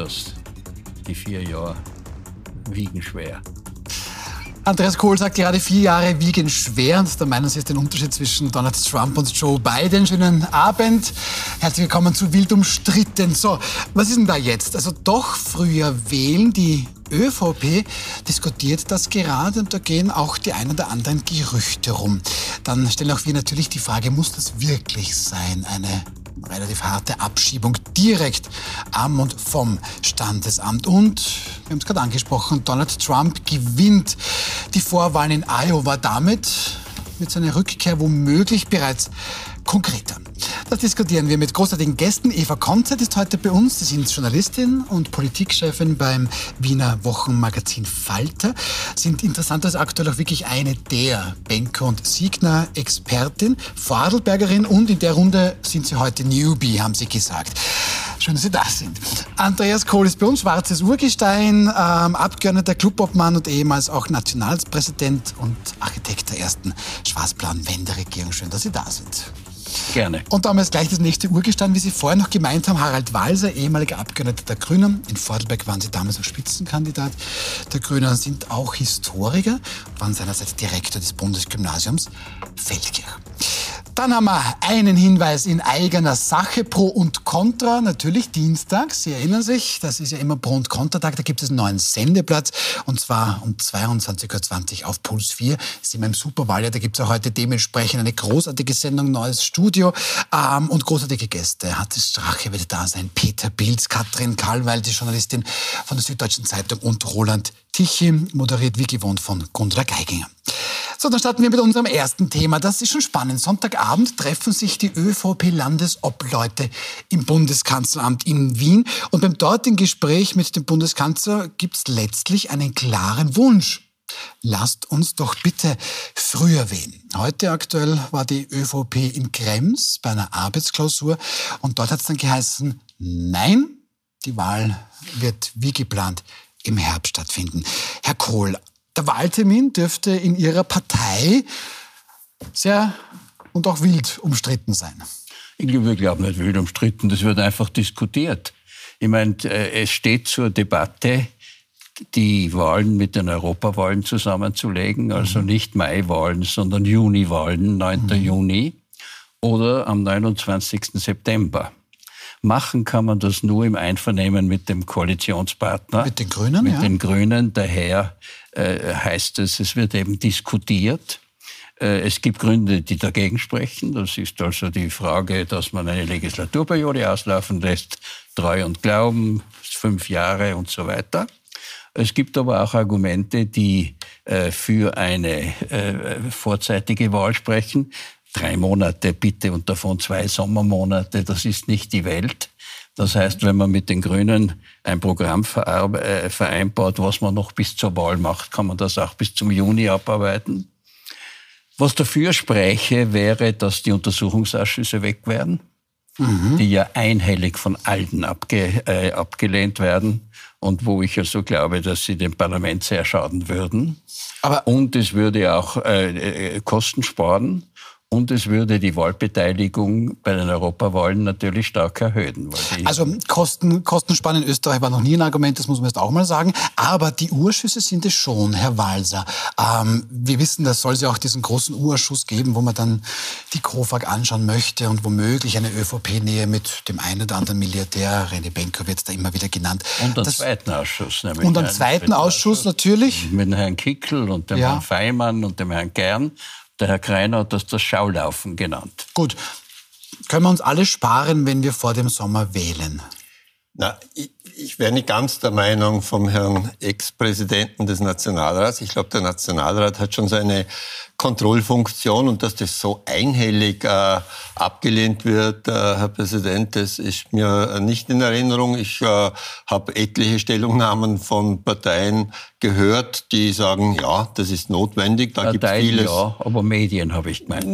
dass die vier Jahre wiegen schwer. Andreas Kohl sagt gerade, vier Jahre wiegen schwer. Und da meinen Sie ist den Unterschied zwischen Donald Trump und Joe Biden. Schönen Abend. Herzlich willkommen zu Wild umstritten. So, was ist denn da jetzt? Also doch früher wählen. Die ÖVP diskutiert das gerade und da gehen auch die ein oder anderen Gerüchte rum. Dann stellen auch wir natürlich die Frage, muss das wirklich sein? Eine relativ harte Abschiebung direkt am und vom Standesamt. Und, wir haben es gerade angesprochen, Donald Trump gewinnt die Vorwahlen in Iowa damit mit seiner Rückkehr womöglich bereits konkreter. Das diskutieren wir mit großartigen Gästen. Eva Konzert ist heute bei uns. Sie sind Journalistin und Politikchefin beim Wiener Wochenmagazin Falter. Sind interessanterweise aktuell auch wirklich eine der Banker- und Siegner-Expertin, Vorarlbergerin und in der Runde sind Sie heute Newbie, haben Sie gesagt. Schön, dass Sie da sind. Andreas Kohl ist bei uns, schwarzes Urgestein, ähm, Abgeordneter, Clubobmann und ehemals auch Nationalpräsident und Architekt der ersten Schwarzplan-Wenderegierung. Schön, dass Sie da sind. Gerne. Und damals gleich das nächste Urgestein, wie Sie vorher noch gemeint haben, Harald Walser, ehemaliger Abgeordneter der Grünen. In Vorarlberg waren Sie damals auch Spitzenkandidat der Grünen, sind auch Historiker, waren seinerseits Direktor des Bundesgymnasiums Feldkirch. Dann haben wir einen Hinweis in eigener Sache, Pro und Contra, natürlich Dienstag. Sie erinnern sich, das ist ja immer Pro- und Contra-Tag, da gibt es einen neuen Sendeplatz und zwar um 22.20 Uhr auf Puls 4. Das sind wir im Superwahljahr, da gibt es auch heute dementsprechend eine großartige Sendung, neues Studio ähm, und großartige Gäste. Hatte Strache wird da sein, Peter Pilz, Katrin Karlweil, die Journalistin von der Süddeutschen Zeitung und Roland Tichy, moderiert wie gewohnt von Gundra Geiginger. So, dann starten wir mit unserem ersten Thema. Das ist schon spannend. Sonntagabend treffen sich die ÖVP-Landesobleute im Bundeskanzleramt in Wien. Und beim dortigen Gespräch mit dem Bundeskanzler gibt es letztlich einen klaren Wunsch. Lasst uns doch bitte früher wählen. Heute aktuell war die ÖVP in Krems bei einer Arbeitsklausur und dort hat es dann geheißen, nein, die Wahl wird wie geplant im Herbst stattfinden. Herr Kohl, der Wahltermin dürfte in Ihrer Partei sehr und auch wild umstritten sein. Ich glaube nicht wild umstritten, das wird einfach diskutiert. Ich meine, äh, es steht zur Debatte, die Wahlen mit den Europawahlen zusammenzulegen, also mhm. nicht Maiwahlen, sondern Juniwahlen, 9. Mhm. Juni oder am 29. September. Machen kann man das nur im Einvernehmen mit dem Koalitionspartner. Mit den Grünen, Mit ja. den Grünen. Daher äh, heißt es, es wird eben diskutiert. Äh, es gibt Gründe, die dagegen sprechen. Das ist also die Frage, dass man eine Legislaturperiode auslaufen lässt, Treu und Glauben, fünf Jahre und so weiter. Es gibt aber auch Argumente, die äh, für eine äh, vorzeitige Wahl sprechen. Drei Monate bitte und davon zwei Sommermonate, das ist nicht die Welt. Das heißt, wenn man mit den Grünen ein Programm äh, vereinbart, was man noch bis zur Wahl macht, kann man das auch bis zum Juni abarbeiten. Was dafür spräche, wäre, dass die Untersuchungsausschüsse weg werden, mhm. die ja einhellig von allen abge, äh, abgelehnt werden und wo ich also glaube, dass sie dem Parlament sehr schaden würden. Aber und es würde auch äh, äh Kosten sparen. Und es würde die Wahlbeteiligung bei den Europawahlen natürlich stark erhöhen. also Kosten, Kostenspann in Österreich war noch nie ein Argument, das muss man jetzt auch mal sagen. Aber die Urschüsse sind es schon, Herr Walser. Ähm, wir wissen, das soll es ja auch diesen großen Urschuss geben, wo man dann die KOFAG anschauen möchte und womöglich eine ÖVP-Nähe mit dem einen oder anderen Milliardär, René Benko wird da immer wieder genannt. Und einen zweiten Ausschuss. Nämlich und einen zweiten Ausschuss natürlich. Mit dem Herrn Kickel und dem ja. Herrn Feimann und dem Herrn Gern. Der Herr Kreiner hat das das Schaulaufen genannt. Gut. Können wir uns alle sparen, wenn wir vor dem Sommer wählen? Na, ich, ich wäre nicht ganz der Meinung vom Herrn Ex-Präsidenten des Nationalrats. Ich glaube, der Nationalrat hat schon seine Kontrollfunktion und dass das so einhellig äh, abgelehnt wird, äh, Herr Präsident, das ist mir nicht in Erinnerung. Ich äh, habe etliche Stellungnahmen von Parteien gehört, die sagen, ja, das ist notwendig. Da gibt es vieles. Ja, aber Medien habe ich gemeint.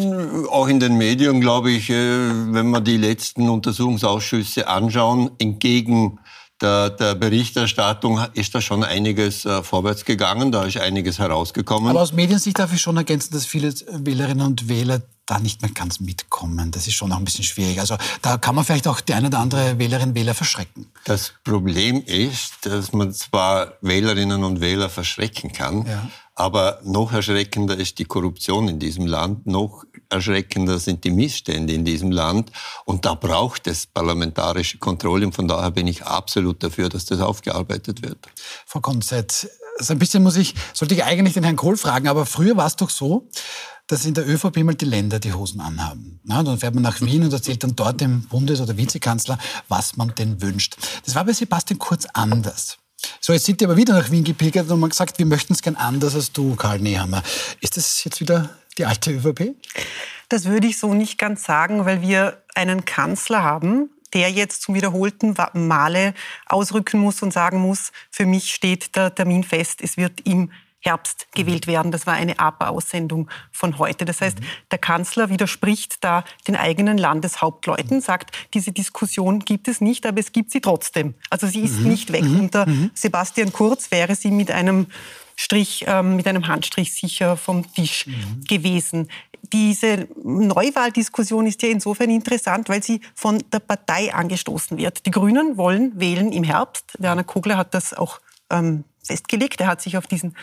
Auch in den Medien, glaube ich, äh, wenn wir die letzten Untersuchungsausschüsse anschauen, entgegen der, der Berichterstattung ist da schon einiges äh, vorwärts gegangen, da ist einiges herausgekommen. Aber aus Mediensicht darf ich schon ergänzen, dass viele Wählerinnen und Wähler da nicht mehr ganz mitkommen. Das ist schon noch ein bisschen schwierig. Also da kann man vielleicht auch die eine oder andere Wählerin Wähler verschrecken. Das Problem ist, dass man zwar Wählerinnen und Wähler verschrecken kann, ja. aber noch erschreckender ist die Korruption in diesem Land, noch erschreckender sind die Missstände in diesem Land und da braucht es parlamentarische Kontrolle und von daher bin ich absolut dafür, dass das aufgearbeitet wird. Frau Konzett, so ein bisschen muss ich, sollte ich eigentlich den Herrn Kohl fragen, aber früher war es doch so, dass in der ÖVP mal die Länder die Hosen anhaben. Na, dann fährt man nach Wien und erzählt dann dort dem Bundes- oder Vizekanzler, was man denn wünscht. Das war bei Sebastian Kurz anders. So, jetzt sind die aber wieder nach Wien gepilgert und haben gesagt, wir möchten es gern anders als du, Karl Nehammer. Ist das jetzt wieder die alte ÖVP? Das würde ich so nicht ganz sagen, weil wir einen Kanzler haben, der jetzt zum wiederholten Male ausrücken muss und sagen muss, für mich steht der Termin fest, es wird im Herbst gewählt werden. Das war eine APA-Aussendung von heute. Das heißt, der Kanzler widerspricht da den eigenen Landeshauptleuten, sagt, diese Diskussion gibt es nicht, aber es gibt sie trotzdem. Also sie ist mhm. nicht weg. Mhm. Unter mhm. Sebastian Kurz wäre sie mit einem Strich, ähm, mit einem Handstrich sicher vom Tisch mhm. gewesen. Diese Neuwahldiskussion ist ja insofern interessant, weil sie von der Partei angestoßen wird. Die Grünen wollen wählen im Herbst. Werner Kogler hat das auch ähm, festgelegt. Er hat sich auf diesen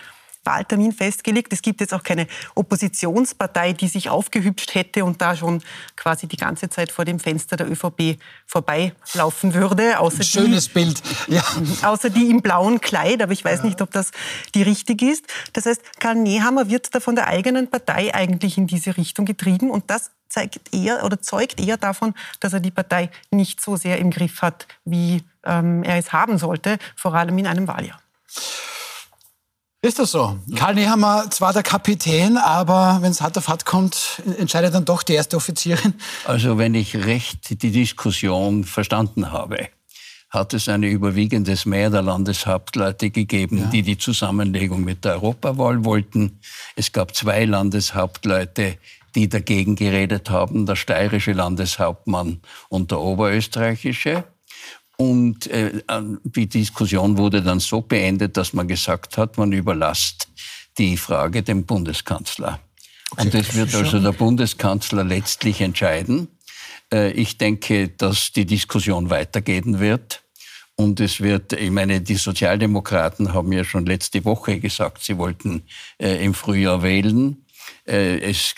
Wahltermin festgelegt. Es gibt jetzt auch keine Oppositionspartei, die sich aufgehübscht hätte und da schon quasi die ganze Zeit vor dem Fenster der ÖVP vorbeilaufen würde. Außer Schönes die, Bild. Ja. Außer die im blauen Kleid, aber ich weiß ja. nicht, ob das die richtige ist. Das heißt, Karl Nehammer wird da von der eigenen Partei eigentlich in diese Richtung getrieben und das zeigt eher oder zeugt eher davon, dass er die Partei nicht so sehr im Griff hat, wie ähm, er es haben sollte, vor allem in einem Wahljahr. Ist das so? Karl Nehammer, zwar der Kapitän, aber wenn es hart auf hart kommt, entscheidet dann doch die erste Offizierin? Also wenn ich recht die Diskussion verstanden habe, hat es eine überwiegendes Mehr der Landeshauptleute gegeben, ja. die die Zusammenlegung mit der Europawahl wollten. Es gab zwei Landeshauptleute, die dagegen geredet haben, der steirische Landeshauptmann und der oberösterreichische. Und äh, die Diskussion wurde dann so beendet, dass man gesagt hat, man überlasst die Frage dem Bundeskanzler. Und das wird also der Bundeskanzler letztlich entscheiden. Äh, ich denke, dass die Diskussion weitergehen wird. Und es wird, ich meine, die Sozialdemokraten haben ja schon letzte Woche gesagt, sie wollten äh, im Frühjahr wählen. Äh, es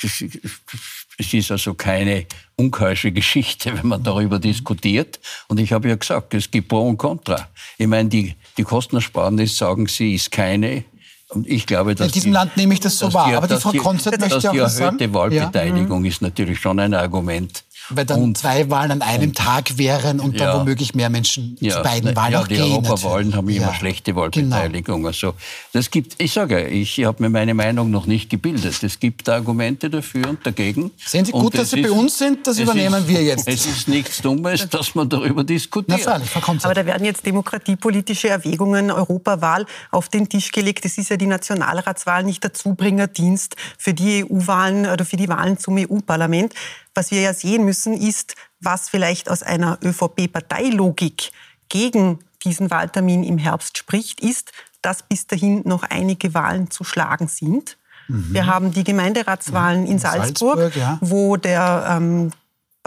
es ist also keine unkeusche Geschichte, wenn man darüber diskutiert. Und ich habe ja gesagt, es gibt Pro und Contra. Ich meine, die, die Kostenersparnis, sagen Sie, ist keine. Und ich glaube, dass in diesem die, Land nehme ich das so wahr. Aber die Frau Konzert möchte ja auch. Die erhöhte Wahlbeteiligung ja. ist natürlich schon ein Argument. Weil dann und, zwei Wahlen an einem und, Tag wären und ja, dann womöglich mehr Menschen ja, zu beiden Wahlen ja, auch die gehen. Die Europawahlen haben immer schlechte Wahlbeteiligung. Genau. Also das gibt, ich sage, ich habe mir meine Meinung noch nicht gebildet. Es gibt Argumente dafür und dagegen. Sehen Sie gut, dass Sie ist, bei uns sind? Das übernehmen ist, wir jetzt. Es ist nichts Dummes, dass man darüber diskutiert. Na, freilich, Aber da werden jetzt demokratiepolitische Erwägungen, Europawahl auf den Tisch gelegt. Es ist ja die Nationalratswahl nicht der Zubringerdienst für die EU-Wahlen oder für die Wahlen zum EU-Parlament. Was wir ja sehen müssen, ist, was vielleicht aus einer ÖVP-Parteilogik gegen diesen Wahltermin im Herbst spricht, ist, dass bis dahin noch einige Wahlen zu schlagen sind. Mhm. Wir haben die Gemeinderatswahlen in Salzburg, Salzburg ja. wo der ähm,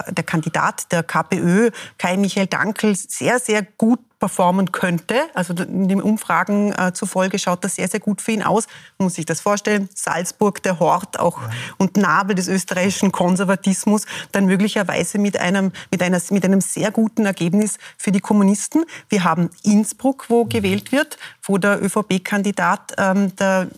der Kandidat der KPÖ, Kai Michael Dankel, sehr, sehr gut performen könnte. Also in den Umfragen äh, zufolge schaut das sehr, sehr gut für ihn aus. Man muss sich das vorstellen. Salzburg, der Hort auch ja. und Nabel des österreichischen Konservatismus, dann möglicherweise mit einem, mit, einer, mit einem sehr guten Ergebnis für die Kommunisten. Wir haben Innsbruck, wo gewählt wird, wo der ÖVP-Kandidat ähm, der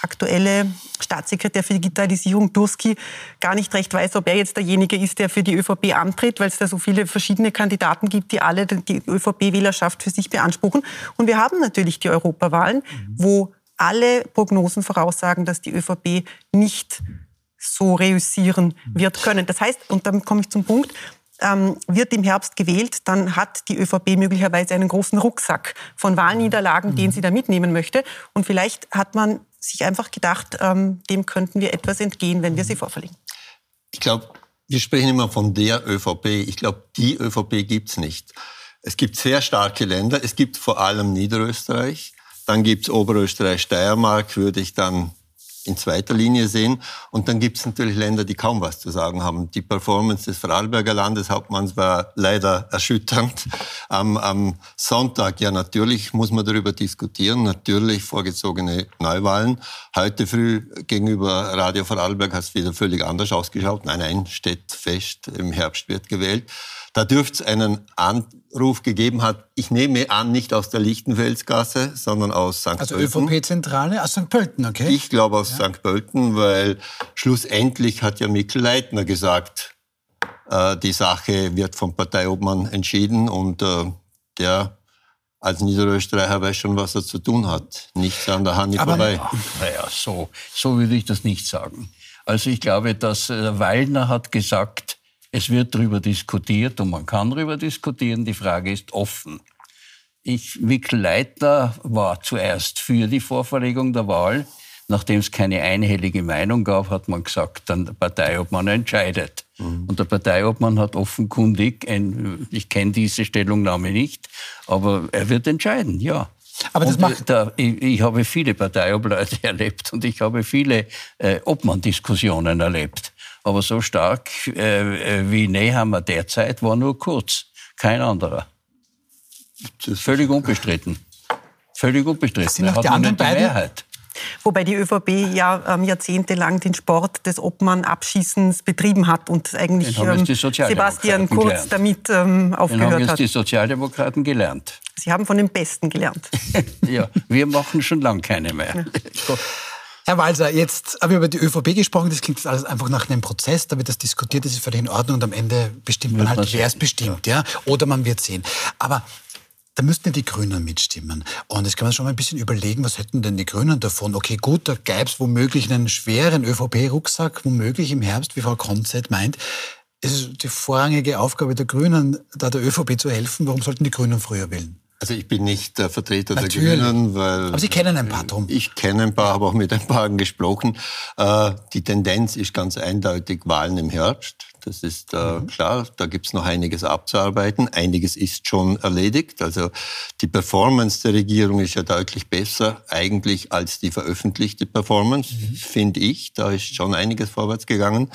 aktuelle Staatssekretär für Digitalisierung Durski gar nicht recht weiß, ob er jetzt derjenige ist, der für die ÖVP antritt, weil es da so viele verschiedene Kandidaten gibt, die alle die ÖVP-Wählerschaft für sich beanspruchen. Und wir haben natürlich die Europawahlen, mhm. wo alle Prognosen voraussagen, dass die ÖVP nicht so reüssieren wird können. Das heißt, und damit komme ich zum Punkt, ähm, wird im Herbst gewählt, dann hat die ÖVP möglicherweise einen großen Rucksack von Wahlniederlagen, den mhm. sie da mitnehmen möchte. Und vielleicht hat man sich einfach gedacht, ähm, dem könnten wir etwas entgehen, wenn wir sie vorverlegen. Ich glaube, wir sprechen immer von der ÖVP. Ich glaube, die ÖVP gibt's nicht. Es gibt sehr starke Länder. Es gibt vor allem Niederösterreich. Dann gibt's Oberösterreich, Steiermark, würde ich dann in zweiter Linie sehen. Und dann gibt es natürlich Länder, die kaum was zu sagen haben. Die Performance des Vorarlberger Landeshauptmanns war leider erschütternd. Am, am Sonntag, ja natürlich muss man darüber diskutieren, natürlich vorgezogene Neuwahlen. Heute früh gegenüber Radio Vorarlberg hat es wieder völlig anders ausgeschaut. Nein, nein, steht fest, im Herbst wird gewählt. Da dürfte es einen Anruf gegeben haben, ich nehme an, nicht aus der Lichtenfelsgasse, sondern aus St. Also Pölten. ÖVP-Zentrale aus St. Pölten, okay? Ich glaube aus ja. St. Pölten, weil schlussendlich hat ja Mikkel Leitner gesagt, äh, die Sache wird vom Parteiobmann entschieden und äh, der als Niederösterreicher weiß schon, was er zu tun hat. Nichts an der Hand vorbei. Naja, so, so würde ich das nicht sagen. Also ich glaube, dass äh, Wallner hat gesagt, es wird darüber diskutiert und man kann darüber diskutieren. Die Frage ist offen. Ich, Mikkel Leitner war zuerst für die Vorverlegung der Wahl. Nachdem es keine einhellige Meinung gab, hat man gesagt, dann der Parteiobmann entscheidet. Mhm. Und der Parteiobmann hat offenkundig, ein, ich kenne diese Stellungnahme nicht, aber er wird entscheiden, ja. Aber das macht da, ich, ich, habe viele Parteiobleute erlebt und ich habe viele äh, Obmann-Diskussionen erlebt. Aber so stark äh, äh, wie Nehammer derzeit war nur kurz. Kein anderer. Völlig unbestritten. Völlig unbestritten. Sind auch die anderen beiden, Mehrheit. Wobei die ÖVP ja ähm, jahrzehntelang den Sport des Obmann-Abschießens betrieben hat und eigentlich ähm, Sebastian Kurz gelernt. damit ähm, aufgehört den haben jetzt hat. die Sozialdemokraten gelernt. Sie haben von den Besten gelernt. ja, wir machen schon lange keine mehr. Ja. Herr Walser, jetzt haben wir über die ÖVP gesprochen. Das klingt alles einfach nach einem Prozess. Da wird das diskutiert, das ist völlig in Ordnung. Und am Ende bestimmt man halt, wer es bestimmt. Ja. Oder man wird sehen. Aber da müssten ja die Grünen mitstimmen. Und jetzt kann man schon mal ein bisschen überlegen, was hätten denn die Grünen davon? Okay, gut, da gäbe es womöglich einen schweren ÖVP-Rucksack, womöglich im Herbst, wie Frau Konzett meint. Es ist die vorrangige Aufgabe der Grünen, da der ÖVP zu helfen. Warum sollten die Grünen früher wählen? Also ich bin nicht der Vertreter Natürlich. der Grünen, weil... Aber Sie kennen ein paar drum. Ich kenne ein paar, habe auch mit ein paar gesprochen. Äh, die Tendenz ist ganz eindeutig Wahlen im Herbst. Das ist äh, mhm. klar, da gibt's noch einiges abzuarbeiten. Einiges ist schon erledigt. Also die Performance der Regierung ist ja deutlich besser eigentlich als die veröffentlichte Performance, mhm. finde ich. Da ist schon einiges vorwärts gegangen.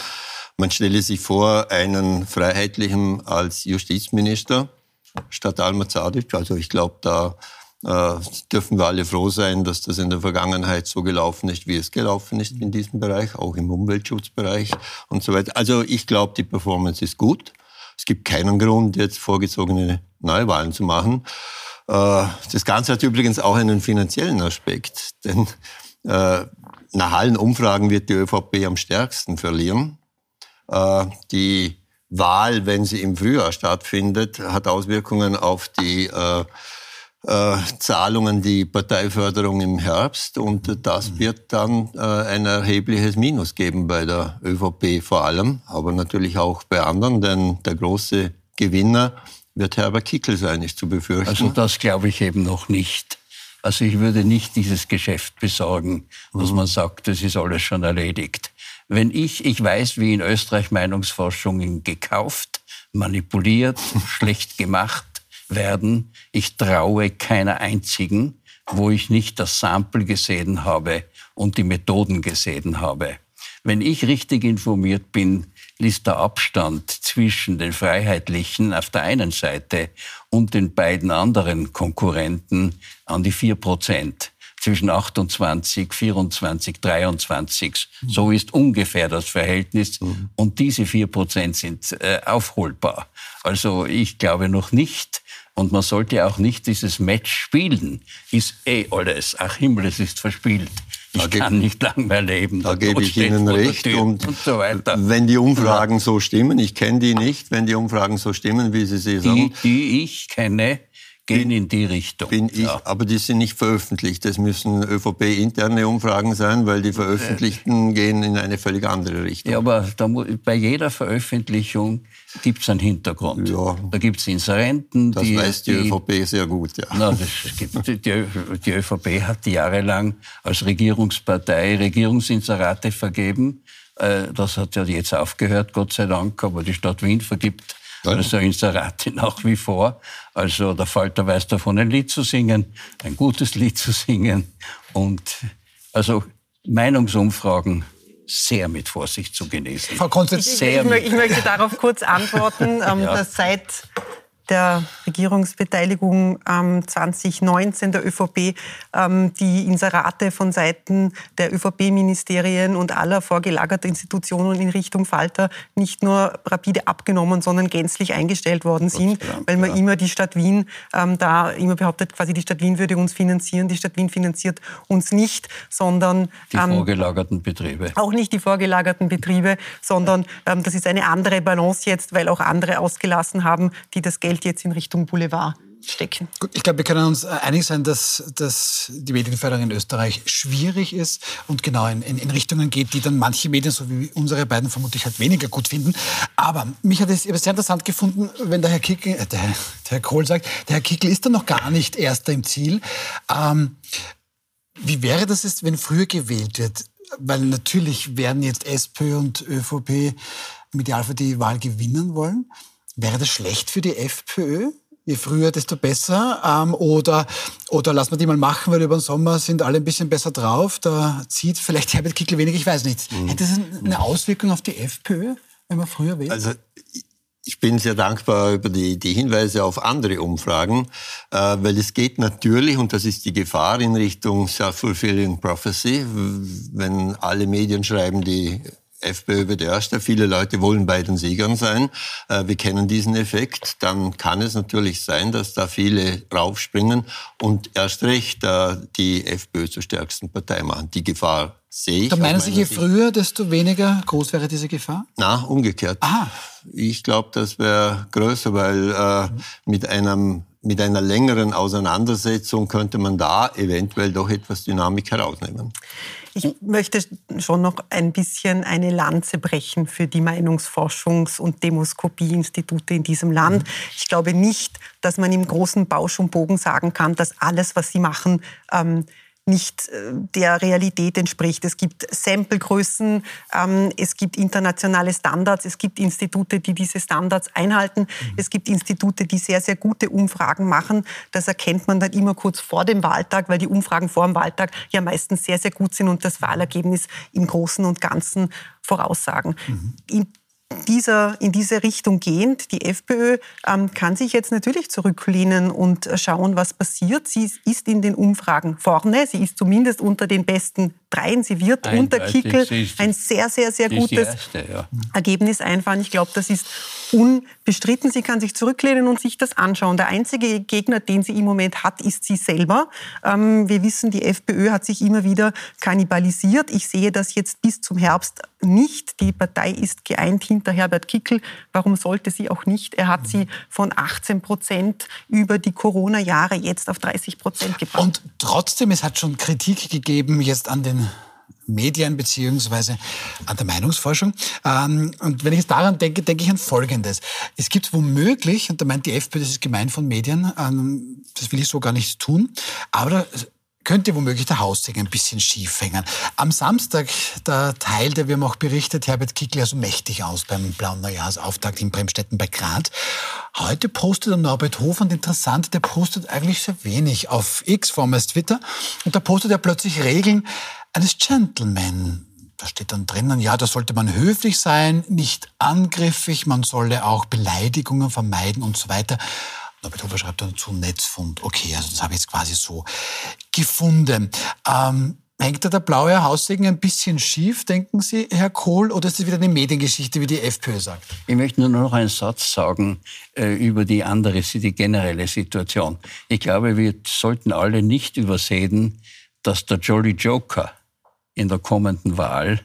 Man stelle sich vor, einen Freiheitlichen als Justizminister statt Alma Zadic. Also ich glaube, da äh, dürfen wir alle froh sein, dass das in der Vergangenheit so gelaufen ist, wie es gelaufen ist in diesem Bereich, auch im Umweltschutzbereich und so weiter. Also ich glaube, die Performance ist gut. Es gibt keinen Grund, jetzt vorgezogene Neuwahlen zu machen. Äh, das Ganze hat übrigens auch einen finanziellen Aspekt, denn äh, nach allen Umfragen wird die ÖVP am stärksten verlieren. Äh, die Wahl, wenn sie im Frühjahr stattfindet, hat Auswirkungen auf die äh, äh, Zahlungen, die Parteiförderung im Herbst. Und das mhm. wird dann äh, ein erhebliches Minus geben bei der ÖVP vor allem, aber natürlich auch bei anderen, denn der große Gewinner wird Herbert Kickel sein, ist zu befürchten. Also das glaube ich eben noch nicht. Also ich würde nicht dieses Geschäft besorgen, dass mhm. man sagt, das ist alles schon erledigt. Wenn ich, ich weiß, wie in Österreich Meinungsforschungen gekauft, manipuliert, schlecht gemacht werden. Ich traue keiner einzigen, wo ich nicht das Sample gesehen habe und die Methoden gesehen habe. Wenn ich richtig informiert bin, ist der Abstand zwischen den Freiheitlichen auf der einen Seite und den beiden anderen Konkurrenten an die vier Prozent zwischen 28, 24, 23. Mhm. So ist ungefähr das Verhältnis. Mhm. Und diese vier Prozent sind äh, aufholbar. Also ich glaube noch nicht. Und man sollte auch nicht dieses Match spielen. Ist eh alles. Ach Himmel, es ist verspielt. Ich da kann nicht lang mehr leben. Da gebe ich Ihnen recht. Und, und so wenn die Umfragen so stimmen, ich kenne die nicht, wenn die Umfragen so stimmen, wie Sie sie sagen. Die, die ich kenne, gehen in die Richtung. Bin ich, ja. Aber die sind nicht veröffentlicht. Das müssen ÖVP-interne Umfragen sein, weil die veröffentlichten äh, gehen in eine völlig andere Richtung. Ja, aber da, bei jeder Veröffentlichung gibt es einen Hintergrund. Ja. Da gibt es Inserenten. Das die, weiß die, die, ÖVP sehr gut, ja. Na, gibt, die, die ÖVP hat jahrelang als Regierungspartei Regierungsinserate vergeben. Äh, das hat ja jetzt aufgehört, Gott sei Dank, aber die Stadt Wien vergibt also Inserate nach wie vor. Also der Falter weiß davon, ein Lied zu singen, ein gutes Lied zu singen. Und also Meinungsumfragen sehr mit Vorsicht zu genießen. Frau ich, ich, ich, ich, möchte darauf kurz antworten, ähm, ja. dass seit der Regierungsbeteiligung ähm, 2019 der ÖVP ähm, die Inserate von Seiten der ÖVP-Ministerien und aller vorgelagerten Institutionen in Richtung Falter nicht nur rapide abgenommen, sondern gänzlich eingestellt worden sind, Dank, weil man ja. immer die Stadt Wien ähm, da immer behauptet, quasi die Stadt Wien würde uns finanzieren. Die Stadt Wien finanziert uns nicht, sondern die ähm, vorgelagerten Betriebe. Auch nicht die vorgelagerten Betriebe, sondern ähm, das ist eine andere Balance jetzt, weil auch andere ausgelassen haben, die das Geld Geld jetzt in Richtung Boulevard stecken. Gut, ich glaube, wir können uns äh, einig sein, dass, dass die Medienförderung in Österreich schwierig ist und genau in, in, in, Richtungen geht, die dann manche Medien, so wie unsere beiden, vermutlich halt weniger gut finden. Aber mich hat es sehr interessant gefunden, wenn der Herr Kickel, äh, der, der, Herr Kohl sagt, der Herr Kickel ist dann noch gar nicht Erster im Ziel. Ähm, wie wäre das jetzt, wenn früher gewählt wird? Weil natürlich werden jetzt SPÖ und ÖVP im Idealfall die Wahl gewinnen wollen. Wäre das schlecht für die FPÖ? Je früher, desto besser. Ähm, oder, oder lassen wir die mal machen, weil über den Sommer sind alle ein bisschen besser drauf. Da zieht vielleicht Herbert Kickl wenig, ich weiß nicht. Mhm. Hätte das eine Auswirkung auf die FPÖ, wenn man früher wählt? Also ich bin sehr dankbar über die, die Hinweise auf andere Umfragen, äh, weil es geht natürlich, und das ist die Gefahr in Richtung Self-Fulfilling Prophecy, wenn alle Medien schreiben, die FPÖ wird Erster. Viele Leute wollen bei den Siegern sein. Äh, wir kennen diesen Effekt. Dann kann es natürlich sein, dass da viele raufspringen und erst recht äh, die FPÖ zur stärksten Partei machen. Die Gefahr sehe ich. Da meinen Sie, je früher, desto weniger groß wäre diese Gefahr? Na, umgekehrt. Aha. Ich glaube, das wäre größer, weil äh, mit einem mit einer längeren Auseinandersetzung könnte man da eventuell doch etwas Dynamik herausnehmen. Ich möchte schon noch ein bisschen eine Lanze brechen für die Meinungsforschungs- und Demoskopieinstitute in diesem Land. Ich glaube nicht, dass man im großen Bausch und Bogen sagen kann, dass alles, was sie machen, ähm, nicht äh, der Realität entspricht. Es gibt Samplegrößen, ähm, es gibt internationale Standards, es gibt Institute, die diese Standards einhalten, mhm. es gibt Institute, die sehr, sehr gute Umfragen machen. Das erkennt man dann immer kurz vor dem Wahltag, weil die Umfragen vor dem Wahltag ja meistens sehr, sehr gut sind und das Wahlergebnis im Großen und Ganzen voraussagen. Mhm dieser, in diese Richtung gehend. Die FPÖ ähm, kann sich jetzt natürlich zurücklehnen und schauen, was passiert. Sie ist in den Umfragen vorne. Sie ist zumindest unter den besten dreien. Sie wird Eindeutig, unter Kickel ein sehr, sehr, sehr gutes erste, ja. Ergebnis einfahren. Ich glaube, das ist unbestritten. Sie kann sich zurücklehnen und sich das anschauen. Der einzige Gegner, den sie im Moment hat, ist sie selber. Ähm, wir wissen, die FPÖ hat sich immer wieder kannibalisiert. Ich sehe das jetzt bis zum Herbst nicht. Die Partei ist geeint hinter Herbert Kickel. Warum sollte sie auch nicht? Er hat sie von 18 Prozent über die Corona-Jahre jetzt auf 30 Prozent gebracht. Und trotzdem, es hat schon Kritik gegeben jetzt an den Medien beziehungsweise an der Meinungsforschung. Ähm, und wenn ich jetzt daran denke, denke ich an Folgendes. Es gibt womöglich, und da meint die FPÖ, das ist gemein von Medien, ähm, das will ich so gar nicht tun, aber könnte womöglich der Haussegen ein bisschen schief hängen. Am Samstag, da teilte, wir haben auch berichtet, Herbert Kickl ja so mächtig aus beim Blauen Neujahrsauftakt in Bremstetten bei Graz. Heute postet der Norbert Hofer, und interessant, der postet eigentlich sehr wenig auf X, vormals Twitter, und da postet er plötzlich Regeln eines Gentleman. Da steht dann drinnen, ja, da sollte man höflich sein, nicht angriffig, man solle auch Beleidigungen vermeiden und so weiter. Norbert Hofer schreibt dazu Netzfund. Okay, also das habe ich jetzt quasi so gefunden. Ähm, hängt da der blaue Haussegen ein bisschen schief, denken Sie, Herr Kohl, oder ist das wieder eine Mediengeschichte, wie die FPÖ sagt? Ich möchte nur noch einen Satz sagen äh, über die andere, die generelle Situation. Ich glaube, wir sollten alle nicht übersehen, dass der Jolly Joker in der kommenden Wahl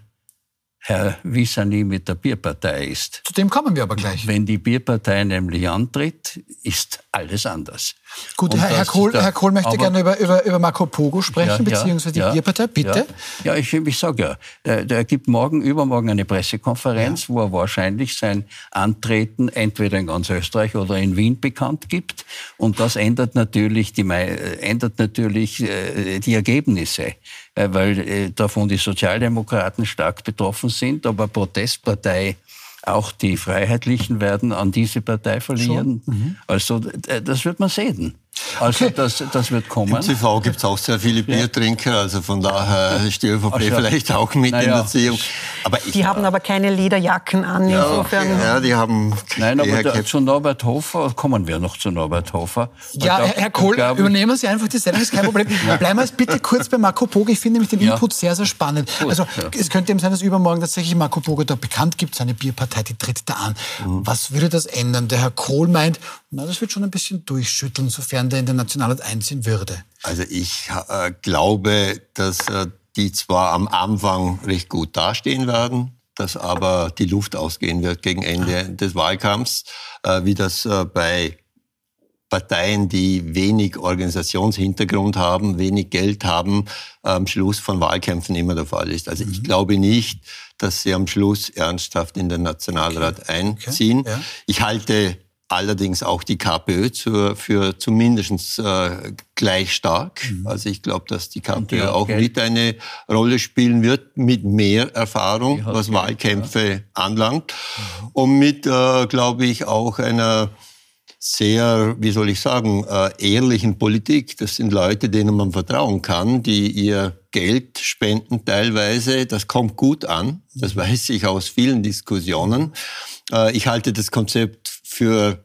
Herr Wissani mit der Bierpartei ist. Zu dem kommen wir aber gleich. Wenn die Bierpartei nämlich antritt, ist alles anders. Gut, Herr, Herr, Kohl, Herr, Kohl, möchte aber, gerne über, über, über Marco Pogo sprechen, ja, beziehungsweise die ja, Bierpartei. Bitte. Ja, ja ich, ich sage ja, der gibt morgen, übermorgen eine Pressekonferenz, wo er wahrscheinlich sein Antreten entweder in ganz Österreich oder in Wien bekannt gibt. Und das ändert natürlich die, äh, ändert natürlich äh, die Ergebnisse. Äh, weil äh, davon die Sozialdemokraten stark betroffen sind, aber Protestpartei auch die Freiheitlichen werden an diese Partei verlieren. Mhm. Also das wird man sehen. Also okay. das, das wird kommen. Im CV gibt es auch sehr viele Biertrinker, also von daher ist die ÖVP also, vielleicht auch mit naja. in der Erziehung. Aber die haben aber keine Lederjacken an, ja, insofern. Ja, die haben... Nein, aber da, zu Norbert Hofer, kommen wir noch zu Norbert Hofer. Ja, glaub, Herr Kohl, glaub, übernehmen Sie einfach die Sendung, ist kein Problem. Bleiben wir jetzt bitte kurz bei Marco Pogo. Ich finde nämlich den Input sehr, sehr spannend. Gut, also es könnte eben sein, dass übermorgen tatsächlich Marco Pogo da bekannt gibt, seine Bierpartei, die tritt da an. Mhm. Was würde das ändern? Der Herr Kohl meint, na, das wird schon ein bisschen durchschütteln, sofern der in den Nationalrat einziehen würde. Also ich äh, glaube, dass äh, die zwar am Anfang recht gut dastehen werden, dass aber die Luft ausgehen wird gegen Ende ah. des Wahlkampfs, äh, wie das äh, bei Parteien, die wenig Organisationshintergrund haben, wenig Geld haben, am Schluss von Wahlkämpfen immer der Fall ist. Also mhm. ich glaube nicht, dass sie am Schluss ernsthaft in den Nationalrat okay. einziehen. Okay. Ja. Ich halte allerdings auch die KPÖ zur, für zumindest äh, gleich stark. Mhm. Also ich glaube, dass die KPÖ auch Geld. mit eine Rolle spielen wird, mit mehr Erfahrung, was Geld, Wahlkämpfe ja. anlangt. Mhm. Und mit, äh, glaube ich, auch einer sehr, wie soll ich sagen, äh, ehrlichen Politik. Das sind Leute, denen man vertrauen kann, die ihr Geld spenden teilweise. Das kommt gut an. Das mhm. weiß ich aus vielen Diskussionen. Äh, ich halte das Konzept für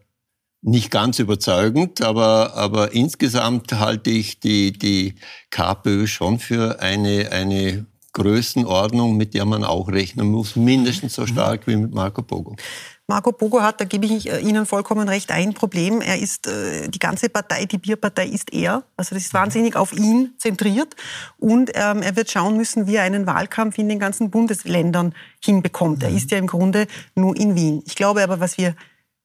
nicht ganz überzeugend, aber, aber insgesamt halte ich die, die KPÖ schon für eine, eine Größenordnung, mit der man auch rechnen muss, mindestens so stark wie mit Marco Pogo. Marco Pogo hat, da gebe ich Ihnen vollkommen recht, ein Problem. Er ist, äh, die ganze Partei, die Bierpartei ist er. Also das ist wahnsinnig auf ihn zentriert. Und ähm, er wird schauen müssen, wie er einen Wahlkampf in den ganzen Bundesländern hinbekommt. Er ist ja im Grunde nur in Wien. Ich glaube aber, was wir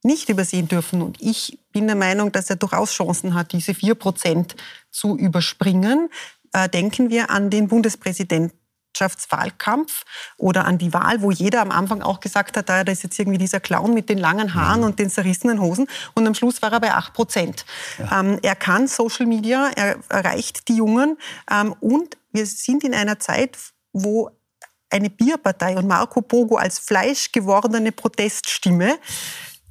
nicht übersehen dürfen. Und ich bin der Meinung, dass er durchaus Chancen hat, diese vier Prozent zu überspringen. Äh, denken wir an den Bundespräsidentschaftswahlkampf oder an die Wahl, wo jeder am Anfang auch gesagt hat, da ist jetzt irgendwie dieser Clown mit den langen Haaren mhm. und den zerrissenen Hosen. Und am Schluss war er bei acht Prozent. Ja. Ähm, er kann Social Media, er erreicht die Jungen. Ähm, und wir sind in einer Zeit, wo eine Bierpartei und Marco Pogo als fleischgewordene Proteststimme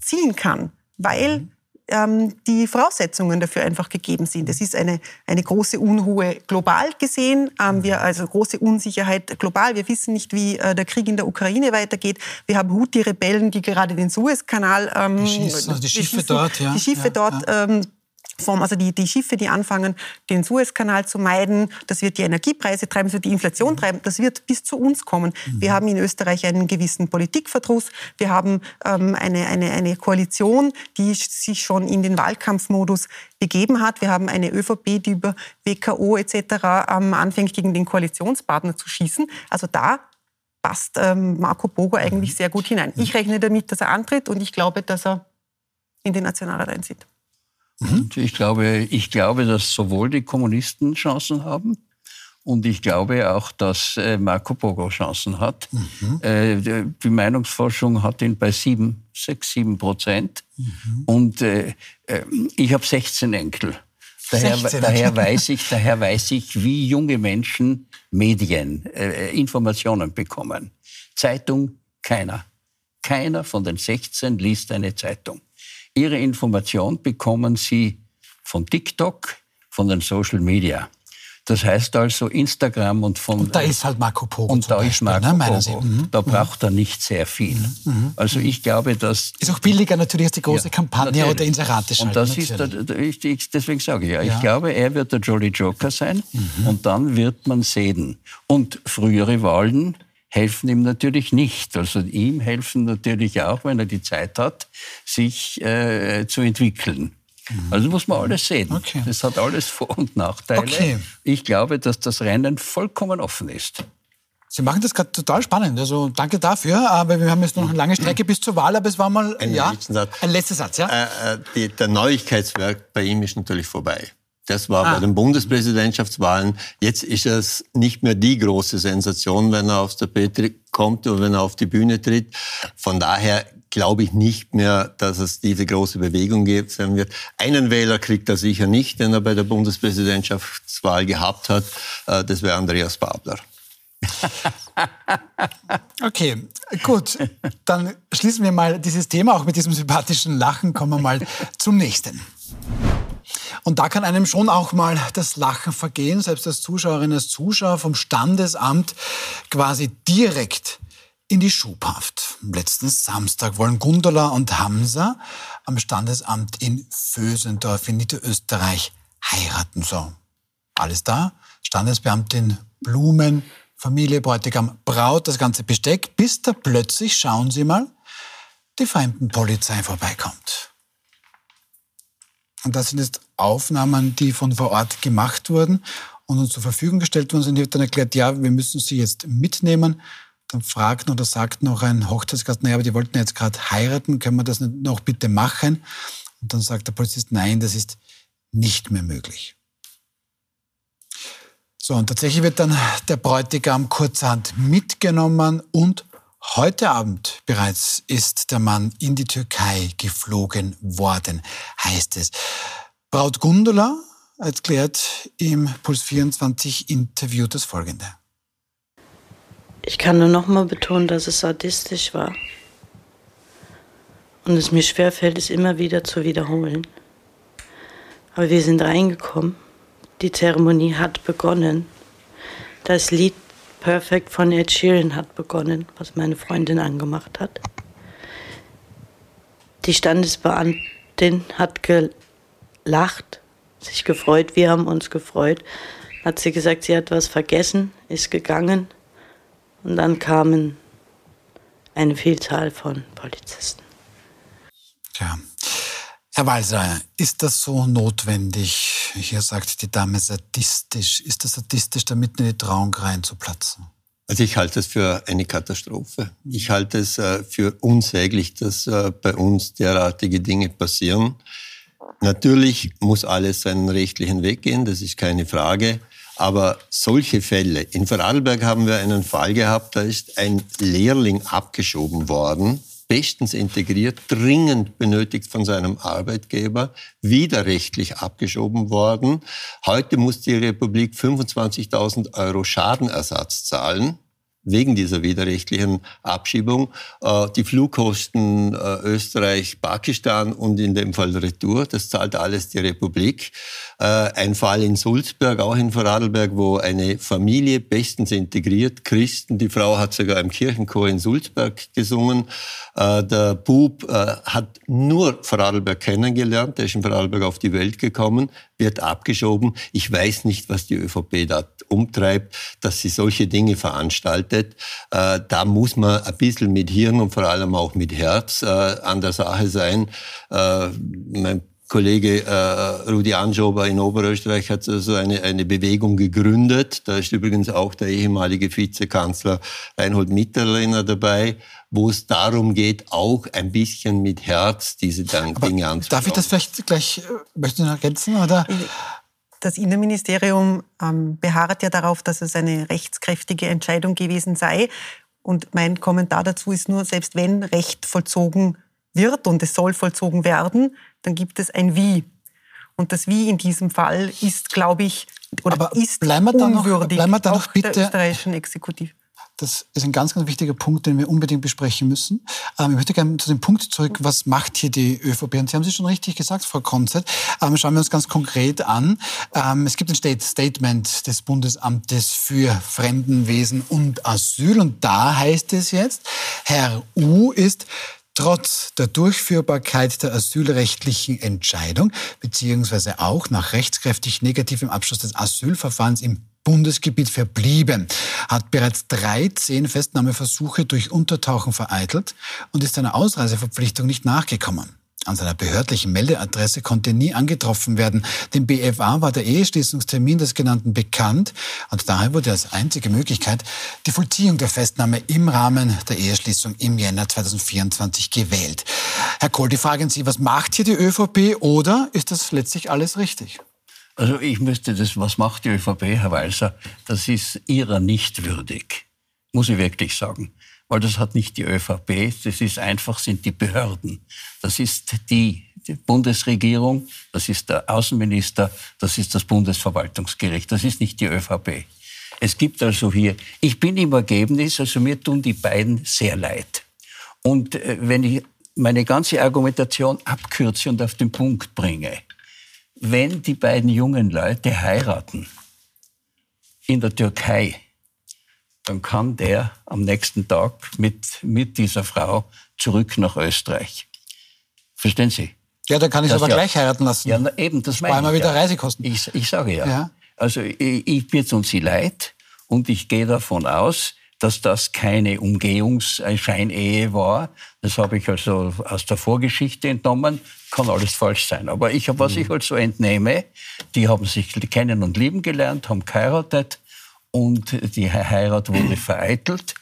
ziehen kann, weil mhm. ähm, die Voraussetzungen dafür einfach gegeben sind. Es ist eine, eine große Unruhe global gesehen, ähm, wir also große Unsicherheit global. Wir wissen nicht, wie äh, der Krieg in der Ukraine weitergeht. Wir haben Houthi-Rebellen, die gerade den Suezkanal ähm, die, schießen, also die Schiffe dort, ja. Die Schiffe ja, dort ja. Ähm, vom, also die, die Schiffe, die anfangen, den Suezkanal zu meiden, das wird die Energiepreise treiben, das wird die Inflation mhm. treiben, das wird bis zu uns kommen. Mhm. Wir haben in Österreich einen gewissen Politikverdruss, wir haben ähm, eine, eine, eine Koalition, die sich schon in den Wahlkampfmodus begeben hat. Wir haben eine ÖVP, die über WKO etc. Ähm, anfängt, gegen den Koalitionspartner zu schießen. Also da passt ähm, Marco Bogo eigentlich mhm. sehr gut hinein. Ich rechne damit, dass er antritt und ich glaube, dass er in den Nationalrat einzieht. Mhm. Ich, glaube, ich glaube, dass sowohl die Kommunisten Chancen haben, und ich glaube auch, dass äh, Marco Pogo Chancen hat. Mhm. Äh, die Meinungsforschung hat ihn bei sieben, sechs, sieben Prozent. Mhm. Und äh, ich habe 16 Enkel. Daher, 16. daher, weiß ich, daher weiß ich, wie junge Menschen Medien, Informationen bekommen. Zeitung, keiner. Keiner von den 16 liest eine Zeitung. Ihre Information bekommen Sie von TikTok, von den Social Media. Das heißt also Instagram und von... Und da ist halt Marco Polo Und da Beispiel, ist Marco ne? Polo. Mhm. Da braucht er nicht sehr viel. Mhm. mhm. Also ich glaube, dass... Ist auch billiger natürlich als die große ja, Kampagne natürlich. oder Inserate schalten. Und das ist, der, ich, deswegen sage ich ja, ja, ich glaube, er wird der Jolly Joker sein mhm. und dann wird man sehen. Und frühere Wahlen helfen ihm natürlich nicht. Also ihm helfen natürlich auch, wenn er die Zeit hat, sich äh, zu entwickeln. Mhm. Also muss man alles sehen. Okay. Das hat alles Vor- und Nachteile. Okay. Ich glaube, dass das Rennen vollkommen offen ist. Sie machen das gerade total spannend. Also danke dafür. Aber wir haben jetzt noch eine lange Strecke bis zur Wahl. Aber es war mal ein, ja, ein letzter Satz. Ja? Äh, äh, die, der Neuigkeitswerk bei ihm ist natürlich vorbei. Das war ah. bei den Bundespräsidentschaftswahlen. Jetzt ist es nicht mehr die große Sensation, wenn er aufs Tapet kommt und wenn er auf die Bühne tritt. Von daher glaube ich nicht mehr, dass es diese große Bewegung geben wird. Einen Wähler kriegt er sicher nicht, den er bei der Bundespräsidentschaftswahl gehabt hat. Äh, das wäre Andreas Babler. okay, gut. Dann schließen wir mal dieses Thema auch mit diesem sympathischen Lachen. Kommen wir mal zum nächsten. Und da kann einem schon auch mal das Lachen vergehen, selbst als Zuschauerin, als Zuschauer vom Standesamt quasi direkt in die Schubhaft. Letzten Samstag wollen Gundula und Hamza am Standesamt in Vösendorf in Niederösterreich heiraten. So, alles da. Standesbeamtin, Blumen, Familie, Bräutigam, Braut, das ganze Besteck, bis da plötzlich, schauen Sie mal, die Fremdenpolizei vorbeikommt. Und das sind jetzt Aufnahmen, die von vor Ort gemacht wurden und uns zur Verfügung gestellt worden sind. Die hat dann erklärt, ja, wir müssen sie jetzt mitnehmen. Dann fragt oder sagt noch ein Hochzeitsgast, naja, aber die wollten jetzt gerade heiraten, können wir das nicht noch bitte machen? Und dann sagt der Polizist, nein, das ist nicht mehr möglich. So, und tatsächlich wird dann der Bräutigam kurzerhand mitgenommen und heute Abend bereits ist der Mann in die Türkei geflogen worden, heißt es. Braut Gundula erklärt im Puls 24 Interview das Folgende. Ich kann nur noch mal betonen, dass es sadistisch war. Und es mir schwerfällt, es immer wieder zu wiederholen. Aber wir sind reingekommen. Die Zeremonie hat begonnen. Das Lied Perfect von Ed Sheeran hat begonnen, was meine Freundin angemacht hat. Die Standesbeamtin hat gelacht, sich gefreut, wir haben uns gefreut. Hat sie gesagt, sie hat was vergessen, ist gegangen und dann kamen eine Vielzahl von Polizisten. Tja. Herr Walser, ist das so notwendig? Hier sagt die Dame sadistisch. Ist das sadistisch, da in die Trauung reinzuplatzen? Also ich halte es für eine Katastrophe. Ich halte es äh, für unsäglich, dass äh, bei uns derartige Dinge passieren. Natürlich muss alles seinen rechtlichen Weg gehen, das ist keine Frage. Aber solche Fälle, in Vorarlberg haben wir einen Fall gehabt, da ist ein Lehrling abgeschoben worden, bestens integriert, dringend benötigt von seinem Arbeitgeber, widerrechtlich abgeschoben worden. Heute muss die Republik 25.000 Euro Schadenersatz zahlen wegen dieser widerrechtlichen Abschiebung. Äh, die Flugkosten äh, Österreich, Pakistan und in dem Fall Retour, das zahlt alles die Republik. Äh, ein Fall in Sulzberg, auch in Vorarlberg, wo eine Familie bestens integriert, Christen, die Frau hat sogar im Kirchenchor in Sulzberg gesungen. Der Bub hat nur Vorarlberg kennengelernt, der ist in Vorarlberg auf die Welt gekommen, wird abgeschoben. Ich weiß nicht, was die ÖVP da umtreibt, dass sie solche Dinge veranstaltet. Äh, da muss man ein bisschen mit Hirn und vor allem auch mit Herz äh, an der Sache sein. Äh, mein Kollege äh, Rudi Anschober in Oberösterreich hat also eine, eine Bewegung gegründet. Da ist übrigens auch der ehemalige Vizekanzler Reinhold Mitterlehner dabei, wo es darum geht, auch ein bisschen mit Herz diese Dinge anzuschauen. Darf ich das vielleicht gleich, äh, möchten Sie noch ergänzen? Oder? Das Innenministerium ähm, beharrt ja darauf, dass es eine rechtskräftige Entscheidung gewesen sei. Und mein Kommentar dazu ist nur, selbst wenn Recht vollzogen wird und es soll vollzogen werden, dann gibt es ein Wie. Und das Wie in diesem Fall ist, glaube ich, oder Aber ist bleiben wir da noch, unwürdig bleiben wir da noch bitte, der österreichischen Exekutive. Das ist ein ganz, ganz wichtiger Punkt, den wir unbedingt besprechen müssen. Ähm, ich möchte gerne zu dem Punkt zurück, was macht hier die ÖVP? Und Sie haben es schon richtig gesagt, Frau Konzert. Ähm, schauen wir uns ganz konkret an. Ähm, es gibt ein Statement des Bundesamtes für Fremdenwesen und Asyl. Und da heißt es jetzt, Herr U ist trotz der Durchführbarkeit der asylrechtlichen Entscheidung beziehungsweise auch nach rechtskräftig negativem Abschluss des Asylverfahrens im Bundesgebiet verblieben, hat bereits 13 Festnahmeversuche durch Untertauchen vereitelt und ist einer Ausreiseverpflichtung nicht nachgekommen. An seiner behördlichen Meldeadresse konnte nie angetroffen werden. Dem BFA war der Eheschließungstermin des Genannten bekannt und daher wurde als einzige Möglichkeit die Vollziehung der Festnahme im Rahmen der Eheschließung im Jänner 2024 gewählt. Herr Kohl, die Frage an Sie, was macht hier die ÖVP oder ist das letztlich alles richtig? Also ich müsste das, was macht die ÖVP, Herr Walser, das ist ihrer nicht würdig, muss ich wirklich sagen weil das hat nicht die ÖVP, das ist einfach, sind die Behörden. Das ist die, die Bundesregierung, das ist der Außenminister, das ist das Bundesverwaltungsgericht, das ist nicht die ÖVP. Es gibt also hier, ich bin im Ergebnis, also mir tun die beiden sehr leid. Und äh, wenn ich meine ganze Argumentation abkürze und auf den Punkt bringe, wenn die beiden jungen Leute heiraten in der Türkei, dann kann der am nächsten Tag mit, mit dieser Frau zurück nach Österreich. Verstehen Sie? Ja, dann kann ich es aber ja, gleich heiraten lassen. Ja, na, eben, das meine ich. Wieder ja. Reisekosten. Ich, ich sage ja. ja. Also ich, ich mir tun Sie leid und ich gehe davon aus, dass das keine Umgehungsscheinehe war. Das habe ich also aus der Vorgeschichte entnommen. Kann alles falsch sein. Aber ich, was ich also entnehme, die haben sich kennen und lieben gelernt, haben geheiratet und die Heirat wurde vereitelt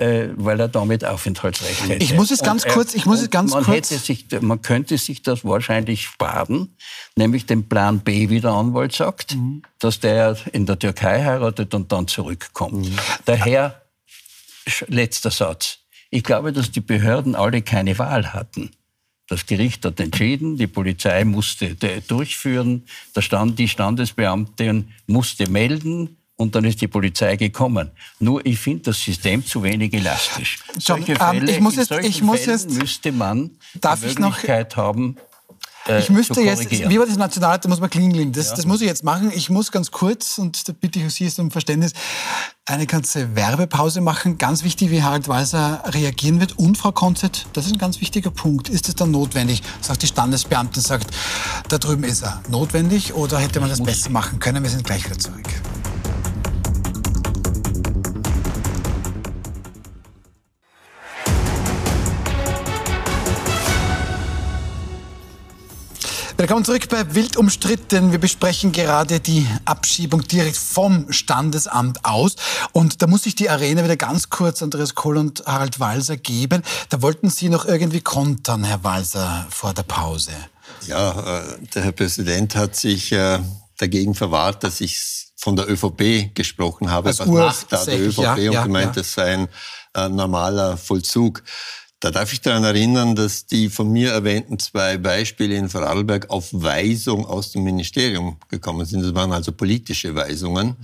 äh, weil er damit Aufenthaltsrecht hätte. Ich muss es ganz und kurz, ich muss es ganz man kurz. Hätte sich, man könnte sich das wahrscheinlich sparen, nämlich den Plan B, wie der Anwalt sagt, mhm. dass der in der Türkei heiratet und dann zurückkommt. Mhm. Daher, letzter Satz. Ich glaube, dass die Behörden alle keine Wahl hatten. Das Gericht hat entschieden, die Polizei musste durchführen, der Stand, die Standesbeamtin musste melden, und dann ist die Polizei gekommen. Nur ich finde das System zu wenig elastisch. Solche ähm, Fälle, ich muss jetzt, ich muss jetzt, müsste man darf die Möglichkeit ich noch, haben, äh, ich müsste jetzt, wie war das Nationalrat, da muss man klingeln. Das, ja. das muss ich jetzt machen. Ich muss ganz kurz, und da bitte ich Sie um Verständnis, eine ganze Werbepause machen. Ganz wichtig, wie Harald Walser reagieren wird. Und Frau Konzett, das ist ein ganz wichtiger Punkt. Ist es dann notwendig, sagt die Standesbeamtin, sagt, da drüben ist er. Notwendig oder hätte man das besser machen können? Wir sind gleich wieder zurück. Willkommen zurück bei Wild umstritten. Wir besprechen gerade die Abschiebung direkt vom Standesamt aus. Und da muss ich die Arena wieder ganz kurz Andreas Kohl und Harald Walser geben. Da wollten Sie noch irgendwie kontern, Herr Walser, vor der Pause. Ja, äh, der Herr Präsident hat sich äh, dagegen verwahrt, dass ich von der ÖVP gesprochen habe. Als Was macht da der ÖVP ja, und gemeint, ja. das sei ein äh, normaler Vollzug. Da darf ich daran erinnern, dass die von mir erwähnten zwei Beispiele in Vorarlberg auf Weisung aus dem Ministerium gekommen sind. Das waren also politische Weisungen.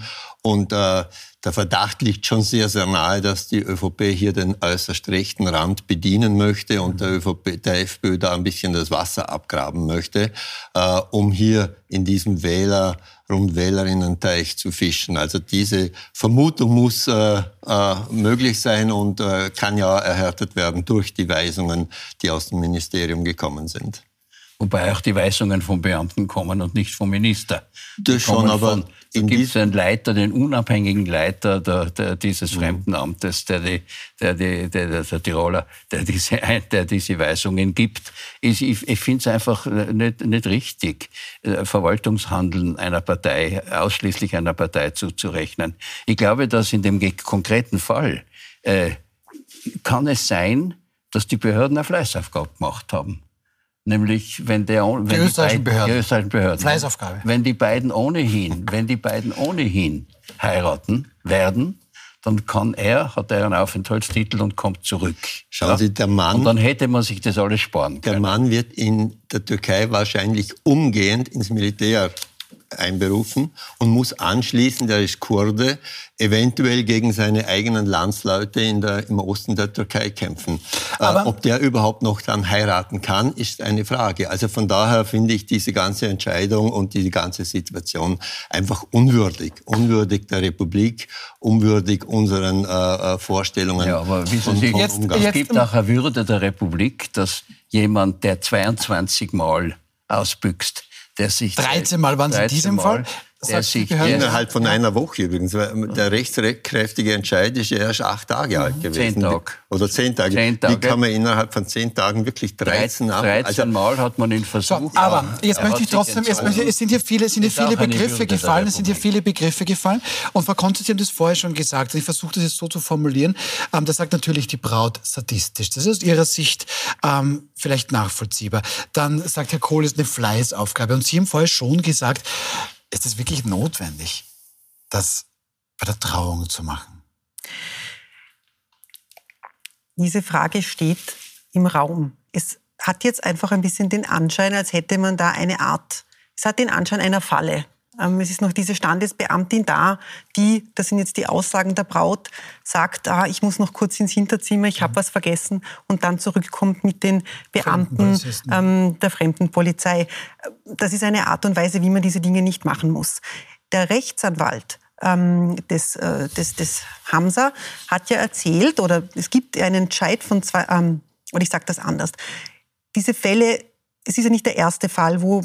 Und äh, der Verdacht liegt schon sehr, sehr nahe, dass die ÖVP hier den äußerst rechten Rand bedienen möchte und der, ÖVP, der FPÖ da ein bisschen das Wasser abgraben möchte, äh, um hier in diesem Wähler rund Wählerinnen-Teich zu fischen. Also diese Vermutung muss äh, äh, möglich sein und äh, kann ja erhärtet werden durch die Weisungen, die aus dem Ministerium gekommen sind. Wobei auch die Weisungen von Beamten kommen und nicht vom Minister. Das schon, aber von, da gibt es einen Leiter, den unabhängigen Leiter der, der, dieses mhm. Fremdenamtes, der, die, der, die, der, der Tiroler, der diese, der diese Weisungen gibt. Ich, ich, ich finde es einfach nicht, nicht richtig, äh, Verwaltungshandeln einer Partei, ausschließlich einer Partei zuzurechnen. Ich glaube, dass in dem konkreten Fall äh, kann es sein, dass die Behörden eine Fleißaufgabe gemacht haben. Nämlich, wenn der, wenn die, österreichischen, die, Behörden. die österreichischen Behörden. Fleißaufgabe. Wenn die beiden ohnehin, wenn die beiden ohnehin heiraten werden, dann kann er, hat er einen Aufenthaltstitel und kommt zurück. Schauen ja? Sie, der Mann. Und dann hätte man sich das alles sparen können. Der Mann wird in der Türkei wahrscheinlich umgehend ins Militär einberufen und muss anschließend, er ist Kurde, eventuell gegen seine eigenen Landsleute in der, im Osten der Türkei kämpfen. Äh, ob der überhaupt noch dann heiraten kann, ist eine Frage. Also von daher finde ich diese ganze Entscheidung und diese ganze Situation einfach unwürdig. Unwürdig der Republik, unwürdig unseren äh, äh Vorstellungen. Ja, aber wissen Sie, jetzt, es gibt auch eine Würde der Republik, dass jemand, der 22 Mal ausbüchst, der sich 13 Mal waren es in diesem Mal, Fall. Der sich innerhalb von einer Woche übrigens. Der rechtskräftige Entscheid ist ja erst acht Tage alt gewesen. Zehn Tage. Oder zehn Tage. Zehn Tage. Wie kann man innerhalb von zehn Tagen wirklich 13 ab? 13 also, Mal hat man ihn versucht. So, aber jetzt möchte ich trotzdem, jetzt möchte, es sind hier viele, sind hier viele Begriffe gefallen, es sind hier viele Begriffe gefallen. Und Frau Konstantin hat das vorher schon gesagt. Ich versuche das jetzt so zu formulieren. Ähm, da sagt natürlich die Braut sadistisch. Das ist aus ihrer Sicht ähm, vielleicht nachvollziehbar. Dann sagt Herr Kohl, es ist eine Fleißaufgabe. Und Sie haben vorher schon gesagt, ist es wirklich notwendig, das bei der Trauung zu machen? Diese Frage steht im Raum. Es hat jetzt einfach ein bisschen den Anschein, als hätte man da eine Art, es hat den Anschein einer Falle es ist noch diese Standesbeamtin da, die, das sind jetzt die Aussagen der Braut, sagt, ah, ich muss noch kurz ins Hinterzimmer, ich habe was vergessen und dann zurückkommt mit den Beamten ähm, der Fremdenpolizei. Das ist eine Art und Weise, wie man diese Dinge nicht machen muss. Der Rechtsanwalt ähm, des, äh, des, des Hamza hat ja erzählt, oder es gibt einen Entscheid von zwei, ähm, oder ich sage das anders, diese Fälle es ist ja nicht der erste Fall, wo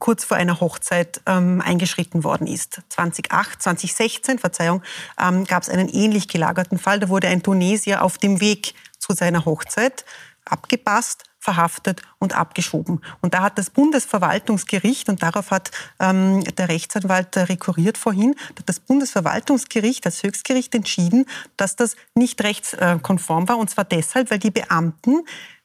kurz vor einer Hochzeit ähm, eingeschritten worden ist. 2008, 2016, Verzeihung, ähm, gab es einen ähnlich gelagerten Fall. Da wurde ein Tunesier auf dem Weg zu seiner Hochzeit abgepasst, verhaftet und abgeschoben. Und da hat das Bundesverwaltungsgericht, und darauf hat ähm, der Rechtsanwalt rekurriert vorhin, das Bundesverwaltungsgericht als Höchstgericht entschieden, dass das nicht rechtskonform war. Und zwar deshalb, weil die Beamten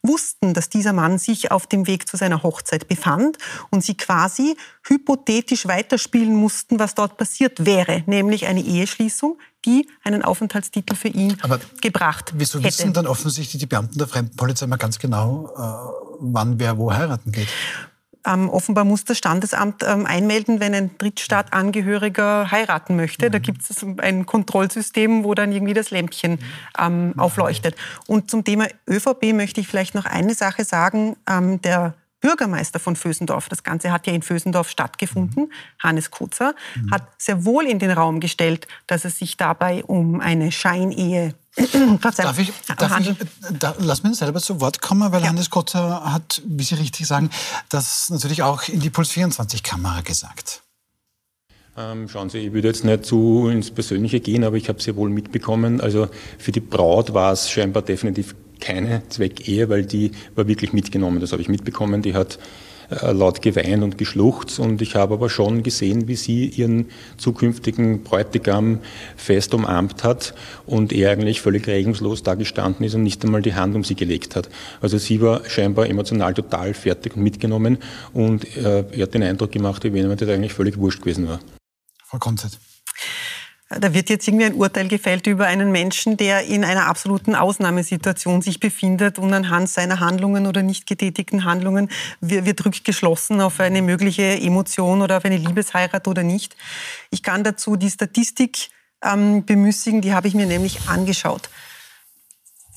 wussten, dass dieser Mann sich auf dem Weg zu seiner Hochzeit befand und sie quasi hypothetisch weiterspielen mussten, was dort passiert wäre, nämlich eine Eheschließung, die einen Aufenthaltstitel für ihn Aber gebracht wieso hätte. wissen dann offensichtlich die Beamten der Fremdenpolizei mal ganz genau, äh, wann wer wo heiraten geht? Ähm, offenbar muss das Standesamt ähm, einmelden, wenn ein Drittstaatangehöriger heiraten möchte. Mhm. Da gibt es ein Kontrollsystem, wo dann irgendwie das Lämpchen ähm, mhm. aufleuchtet. Und zum Thema ÖVP möchte ich vielleicht noch eine Sache sagen. Ähm, der Bürgermeister von Vösendorf, das Ganze hat ja in Vösendorf stattgefunden, mhm. Hannes Kutzer, mhm. hat sehr wohl in den Raum gestellt, dass es sich dabei um eine Scheinehe darf ich, darf ich da, lass mich selber zu Wort kommen, weil ja. Hannes Kotzer hat, wie Sie richtig sagen, das natürlich auch in die Puls 24-Kamera gesagt. Ähm, schauen Sie, ich würde jetzt nicht zu ins Persönliche gehen, aber ich habe sehr wohl mitbekommen, also für die Braut war es scheinbar definitiv keine Zweckehe, weil die war wirklich mitgenommen, das habe ich mitbekommen, die hat laut geweint und geschluchzt. Und ich habe aber schon gesehen, wie sie ihren zukünftigen Bräutigam fest umarmt hat und er eigentlich völlig regungslos da gestanden ist und nicht einmal die Hand um sie gelegt hat. Also sie war scheinbar emotional total fertig und mitgenommen und äh, er hat den Eindruck gemacht, wie wenn das eigentlich völlig wurscht gewesen war. Frau Konzert. Da wird jetzt irgendwie ein Urteil gefällt über einen Menschen, der in einer absoluten Ausnahmesituation sich befindet und anhand seiner Handlungen oder nicht getätigten Handlungen wird rückgeschlossen auf eine mögliche Emotion oder auf eine Liebesheirat oder nicht. Ich kann dazu die Statistik ähm, bemüßigen, die habe ich mir nämlich angeschaut.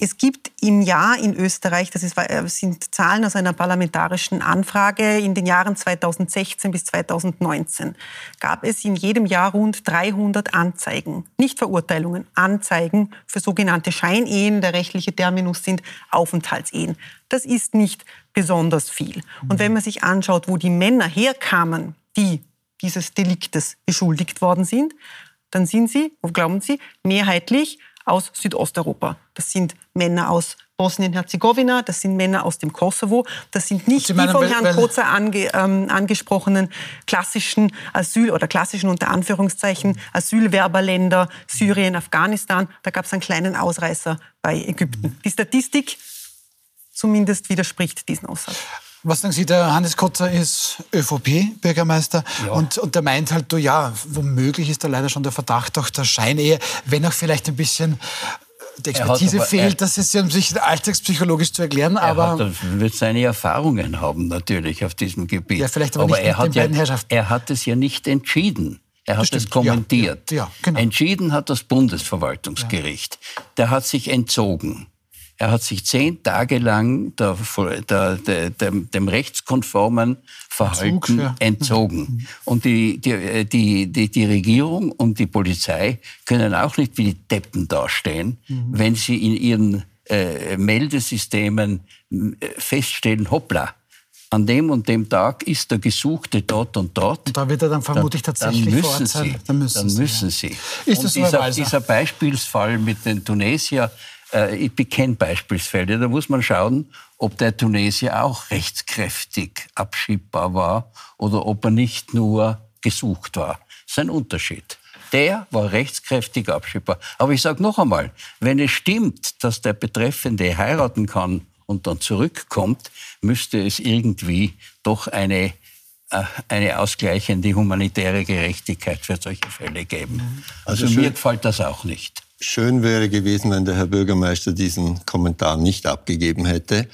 Es gibt im Jahr in Österreich, das ist, äh, sind Zahlen aus einer parlamentarischen Anfrage, in den Jahren 2016 bis 2019 gab es in jedem Jahr rund 300 Anzeigen, nicht Verurteilungen, Anzeigen für sogenannte Scheinehen. Der rechtliche Terminus sind Aufenthaltsehen. Das ist nicht besonders viel. Und wenn man sich anschaut, wo die Männer herkamen, die dieses Deliktes beschuldigt worden sind, dann sind sie, glauben Sie, mehrheitlich aus Südosteuropa. Das sind Männer aus Bosnien-Herzegowina, das sind Männer aus dem Kosovo, das sind nicht die von Herrn Kozer ange, ähm, angesprochenen klassischen Asyl- oder klassischen unter Anführungszeichen Asylwerberländer, Syrien, Afghanistan. Da gab es einen kleinen Ausreißer bei Ägypten. Die Statistik zumindest widerspricht diesen Aussagen. Was sagen Sie, der Hannes Kotzer ist ÖVP-Bürgermeister ja. und, und der meint halt, du, ja, womöglich ist da leider schon der Verdacht auch der Scheinehe, wenn auch vielleicht ein bisschen die Expertise aber, fehlt, er, das ist ja um sich alltagspsychologisch zu erklären. Er aber hat, wird seine Erfahrungen haben natürlich auf diesem Gebiet. Ja, vielleicht aber, aber er, hat ja, er hat es ja nicht entschieden. Er hat es kommentiert. Ja, ja, genau. Entschieden hat das Bundesverwaltungsgericht. Der hat sich entzogen. Er hat sich zehn Tage lang der, der, der, dem rechtskonformen Verhalten Zug, ja. entzogen. Mhm. Und die, die, die, die, die Regierung und die Polizei können auch nicht wie die Deppen dastehen, mhm. wenn sie in ihren äh, Meldesystemen äh, feststellen, hoppla, an dem und dem Tag ist der Gesuchte dort und dort. Und da wird er dann vermutlich dann, tatsächlich dann müssen Sie, Dann müssen, dann müssen Sie. Ist das und dieser, dieser Beispielsfall mit den Tunesier, äh, ich bekenne Beispielsfälle. Da muss man schauen, ob der Tunesier auch rechtskräftig abschiebbar war oder ob er nicht nur gesucht war. Das ist ein Unterschied. Der war rechtskräftig abschiebbar. Aber ich sage noch einmal, wenn es stimmt, dass der Betreffende heiraten kann und dann zurückkommt, müsste es irgendwie doch eine, äh, eine ausgleichende humanitäre Gerechtigkeit für solche Fälle geben. Also, also mir gefällt das auch nicht. Schön wäre gewesen, wenn der Herr Bürgermeister diesen Kommentar nicht abgegeben hätte.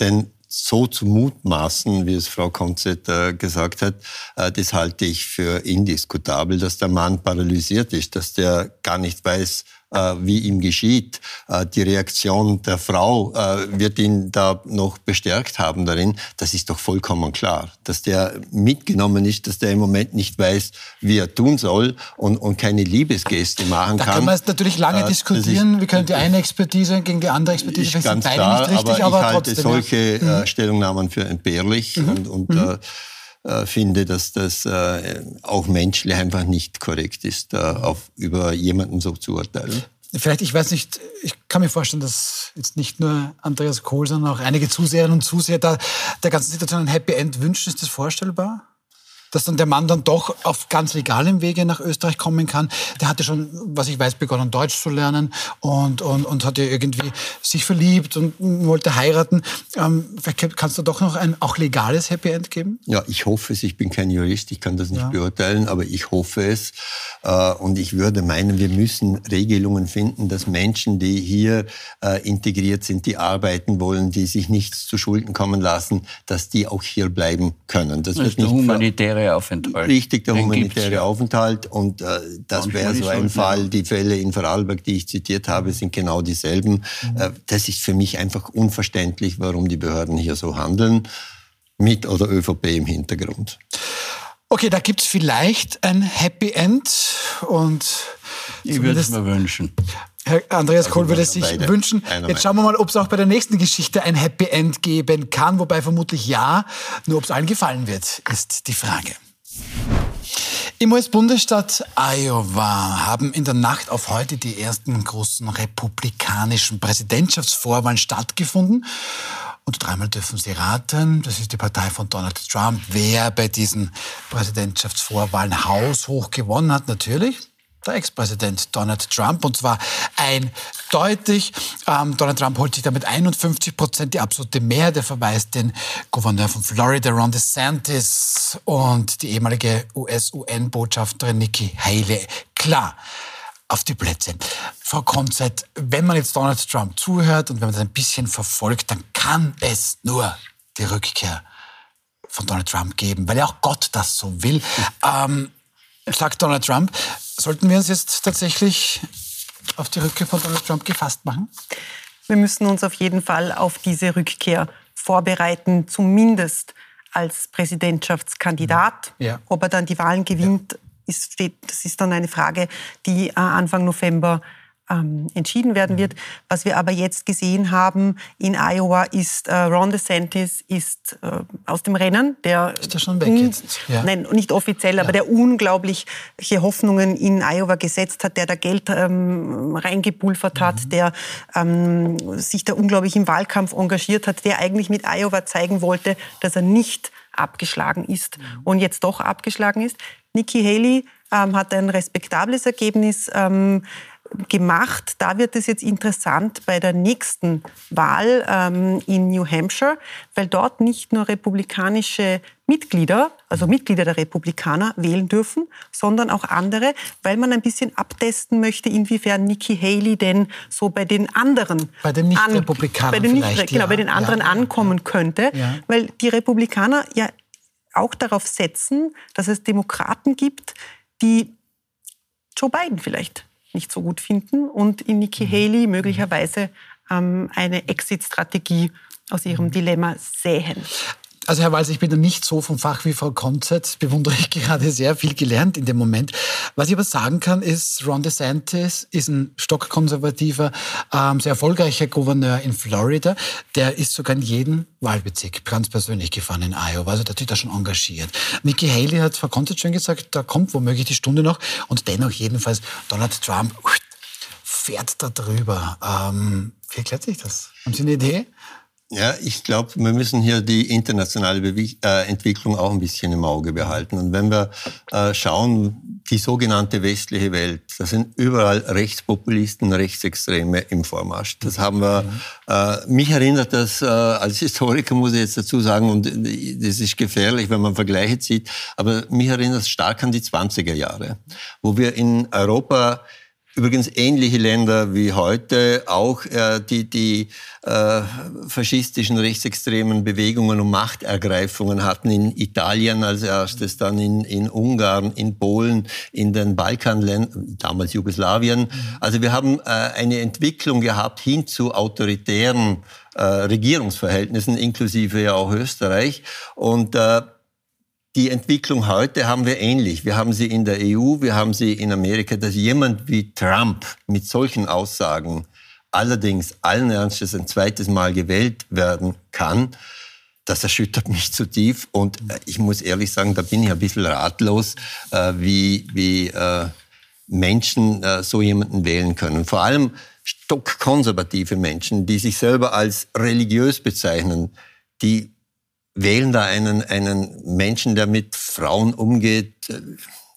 Denn so zu mutmaßen, wie es Frau Konzett gesagt hat, äh, das halte ich für indiskutabel, dass der Mann paralysiert ist, dass der gar nicht weiß, wie ihm geschieht. Äh, die Reaktion der Frau äh, wird ihn da noch bestärkt haben darin. Das ist doch vollkommen klar, dass der mitgenommen ist, dass der im Moment nicht weiß, wie er tun soll und, und keine Liebesgeste machen da kann. Da wir jetzt natürlich lange äh, diskutieren. Ist, wir können die eine Expertise gegen die andere Expertise. Ist ganz klar, nicht richtig, aber, ich halte trotzdem, solche ja. Mhm. Stellungnahmen für entbehrlich mhm. und, und mhm äh, finde, dass das äh, auch menschlich einfach nicht korrekt ist, äh, auf, über jemanden so zu urteilen. Vielleicht, ich weiß nicht, ich kann mir vorstellen, dass jetzt nicht nur Andreas Kohl, sondern auch einige Zuseherinnen und Zuseher da der ganzen Situation ein Happy End wünschen. Ist das vorstellbar? Dass dann der Mann dann doch auf ganz legalem Wege nach Österreich kommen kann. Der hatte schon, was ich weiß, begonnen Deutsch zu lernen und, und, und hat ja irgendwie sich verliebt und wollte heiraten. Ähm, vielleicht kannst du doch noch ein auch legales Happy End geben? Ja, ich hoffe es. Ich bin kein Jurist, ich kann das nicht ja. beurteilen, aber ich hoffe es. Äh, und ich würde meinen, wir müssen Regelungen finden, dass Menschen, die hier äh, integriert sind, die arbeiten wollen, die sich nichts zu Schulden kommen lassen, dass die auch hier bleiben können. Das, das wird nicht humanitäre humanitäre Aufenthalt. Richtig, der Den humanitäre ja. Aufenthalt. Und äh, das wäre so ein Fall. Die Fälle in Vorarlberg, die ich zitiert habe, sind genau dieselben. Mhm. Äh, das ist für mich einfach unverständlich, warum die Behörden hier so handeln, mit oder ÖVP im Hintergrund. Okay, da gibt es vielleicht ein Happy End und ich würde es mir wünschen. Herr Andreas also Kohl würde es sich beide. wünschen. Jetzt schauen wir mal, ob es auch bei der nächsten Geschichte ein Happy End geben kann, wobei vermutlich ja. Nur ob es allen gefallen wird, ist die Frage. Im US-Bundesstaat Iowa haben in der Nacht auf heute die ersten großen republikanischen Präsidentschaftsvorwahlen stattgefunden. Und dreimal dürfen Sie raten, das ist die Partei von Donald Trump, wer bei diesen Präsidentschaftsvorwahlen haushoch gewonnen hat, natürlich der Ex-Präsident Donald Trump. Und zwar eindeutig. Ähm, Donald Trump holt sich damit 51 Prozent die absolute Mehrheit. Er verweist den Gouverneur von Florida, Ron DeSantis, und die ehemalige US-UN-Botschafterin Nikki Haley. Klar auf die Plätze. Frau Konzett, wenn man jetzt Donald Trump zuhört und wenn man das ein bisschen verfolgt, dann kann es nur die Rückkehr von Donald Trump geben, weil ja auch Gott das so will. Ähm, sagt Donald Trump. Sollten wir uns jetzt tatsächlich auf die Rückkehr von Donald Trump gefasst machen? Wir müssen uns auf jeden Fall auf diese Rückkehr vorbereiten, zumindest als Präsidentschaftskandidat. Ja. Ob er dann die Wahlen gewinnt, ja. ist, steht, das ist dann eine Frage, die äh, Anfang November ähm, entschieden werden wird. Was wir aber jetzt gesehen haben in Iowa ist, äh, Ron DeSantis ist äh, aus dem Rennen. Der ist er schon weg jetzt? Ja. Nein, nicht offiziell, ja. aber der unglaubliche Hoffnungen in Iowa gesetzt hat, der da Geld ähm, reingepulvert hat, mhm. der ähm, sich da unglaublich im Wahlkampf engagiert hat, der eigentlich mit Iowa zeigen wollte, dass er nicht abgeschlagen ist mhm. und jetzt doch abgeschlagen ist. Nikki Haley ähm, hat ein respektables Ergebnis ähm, gemacht. Da wird es jetzt interessant bei der nächsten Wahl ähm, in New Hampshire, weil dort nicht nur republikanische Mitglieder, also Mitglieder der Republikaner wählen dürfen, sondern auch andere, weil man ein bisschen abtesten möchte, inwiefern Nikki Haley denn so bei den anderen, bei den Nicht-Republikanern, bei den nicht, genau, ja. bei den anderen ja, ankommen könnte, ja. weil die Republikaner ja auch darauf setzen, dass es Demokraten gibt, die Joe Biden vielleicht nicht so gut finden und in Nikki mhm. Haley möglicherweise ähm, eine Exit-Strategie aus ihrem mhm. Dilemma sähen. Also Herr Walser, ich bin da nicht so vom Fach wie Frau Konzert, bewundere ich gerade sehr viel gelernt in dem Moment. Was ich aber sagen kann, ist, Ron DeSantis ist ein stockkonservativer, ähm, sehr erfolgreicher Gouverneur in Florida. Der ist sogar in jeden Wahlbezirk ganz persönlich gefahren in Iowa, also der hat sich da schon engagiert. Nikki Haley hat Frau Konzert schon gesagt, da kommt womöglich die Stunde noch und dennoch jedenfalls Donald Trump fährt da drüber. Ähm, wie erklärt sich das? Haben Sie eine Idee? Ja, ich glaube, wir müssen hier die internationale Bewe äh, Entwicklung auch ein bisschen im Auge behalten. Und wenn wir äh, schauen, die sogenannte westliche Welt, da sind überall Rechtspopulisten, Rechtsextreme im Vormarsch. Das haben wir, äh, mich erinnert das, äh, als Historiker muss ich jetzt dazu sagen, und das ist gefährlich, wenn man Vergleiche zieht, aber mich erinnert es stark an die 20er Jahre, wo wir in Europa übrigens ähnliche Länder wie heute auch äh, die, die äh, faschistischen rechtsextremen Bewegungen und Machtergreifungen hatten in Italien als erstes, dann in, in Ungarn, in Polen, in den Balkanländern, damals Jugoslawien. Also wir haben äh, eine Entwicklung gehabt hin zu autoritären äh, Regierungsverhältnissen, inklusive ja auch Österreich. Und äh, die Entwicklung heute haben wir ähnlich. Wir haben sie in der EU, wir haben sie in Amerika, dass jemand wie Trump mit solchen Aussagen allerdings allen Ernstes ein zweites Mal gewählt werden kann, das erschüttert mich zu tief. Und äh, ich muss ehrlich sagen, da bin ich ein bisschen ratlos, äh, wie, wie äh, Menschen so jemanden wählen können. Vor allem stockkonservative Menschen, die sich selber als religiös bezeichnen, die wählen da einen, einen Menschen, der mit Frauen umgeht, äh,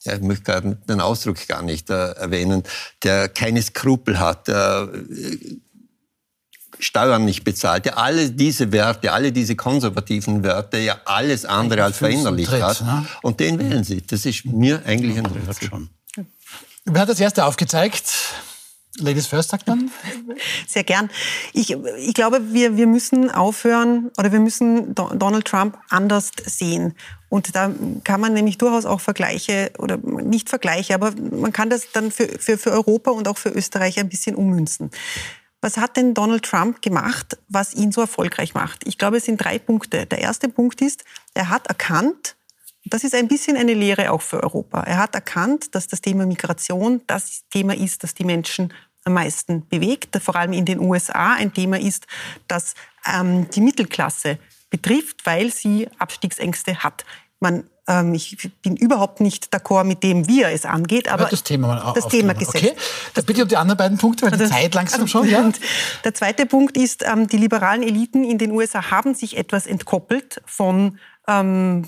ja, ich möchte gerade den Ausdruck gar nicht äh, erwähnen, der keine Skrupel hat, der äh, Steuern nicht bezahlt, der alle diese Werte, alle diese konservativen Werte, ja alles andere als verinnerlicht hat. Ne? Und den wählen sie. Das ist mir eigentlich ein Rätsel. Wer hat das erste aufgezeigt? Ladies first, sagt man? Sehr gern. Ich, ich glaube, wir, wir müssen aufhören oder wir müssen Donald Trump anders sehen. Und da kann man nämlich durchaus auch Vergleiche oder nicht Vergleiche, aber man kann das dann für, für, für Europa und auch für Österreich ein bisschen ummünzen. Was hat denn Donald Trump gemacht, was ihn so erfolgreich macht? Ich glaube, es sind drei Punkte. Der erste Punkt ist, er hat erkannt, das ist ein bisschen eine Lehre auch für Europa. Er hat erkannt, dass das Thema Migration das Thema ist, das die Menschen am meisten bewegt, vor allem in den USA ein Thema ist, das ähm, die Mittelklasse betrifft, weil sie Abstiegsängste hat. Man, ähm, ich bin überhaupt nicht d'accord mit dem, wie er es angeht, aber das Thema mal das Thema gesetzt. Okay, das bitte um die anderen beiden Punkte, weil die also, Zeit langsam schon. Ja? Der zweite Punkt ist, ähm, die liberalen Eliten in den USA haben sich etwas entkoppelt von ähm,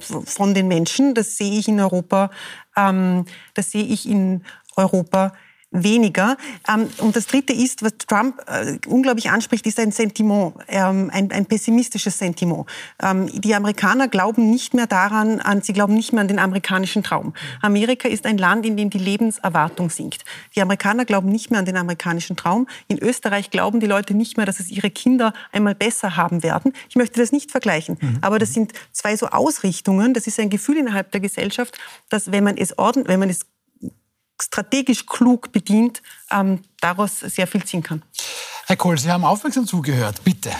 von den Menschen. Das sehe ich in Europa, ähm, das sehe ich in Europa weniger. Ähm, und das Dritte ist, was Trump äh, unglaublich anspricht, ist ein Sentiment, ähm, ein, ein pessimistisches Sentiment. Ähm, die Amerikaner glauben nicht mehr daran, an, sie glauben nicht mehr an den amerikanischen Traum. Amerika ist ein Land, in dem die Lebenserwartung sinkt. Die Amerikaner glauben nicht mehr an den amerikanischen Traum. In Österreich glauben die Leute nicht mehr, dass es ihre Kinder einmal besser haben werden. Ich möchte das nicht vergleichen, mhm. aber das sind zwei so Ausrichtungen. Das ist ein Gefühl innerhalb der Gesellschaft, dass wenn man es ordnet, wenn man es strategisch klug bedient, ähm, daraus sehr viel ziehen kann. Herr Kohl, Sie haben aufmerksam zugehört. Bitte.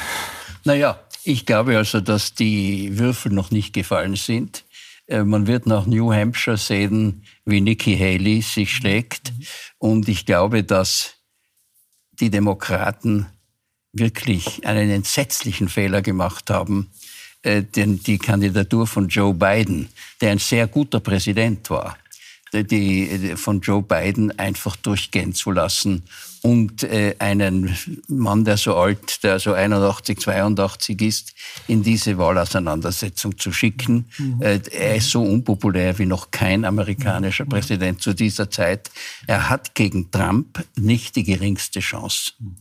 Naja, ich glaube also, dass die Würfel noch nicht gefallen sind. Äh, man wird nach New Hampshire sehen, wie Nikki Haley sich schlägt. Und ich glaube, dass die Demokraten wirklich einen entsetzlichen Fehler gemacht haben, äh, denn die Kandidatur von Joe Biden, der ein sehr guter Präsident war, die, von Joe Biden einfach durchgehen zu lassen und äh, einen Mann, der so alt, der so 81, 82 ist, in diese Wahlauseinandersetzung zu schicken. Mhm. Äh, er ist so unpopulär wie noch kein amerikanischer mhm. Präsident zu dieser Zeit. Er hat gegen Trump nicht die geringste Chance. Mhm.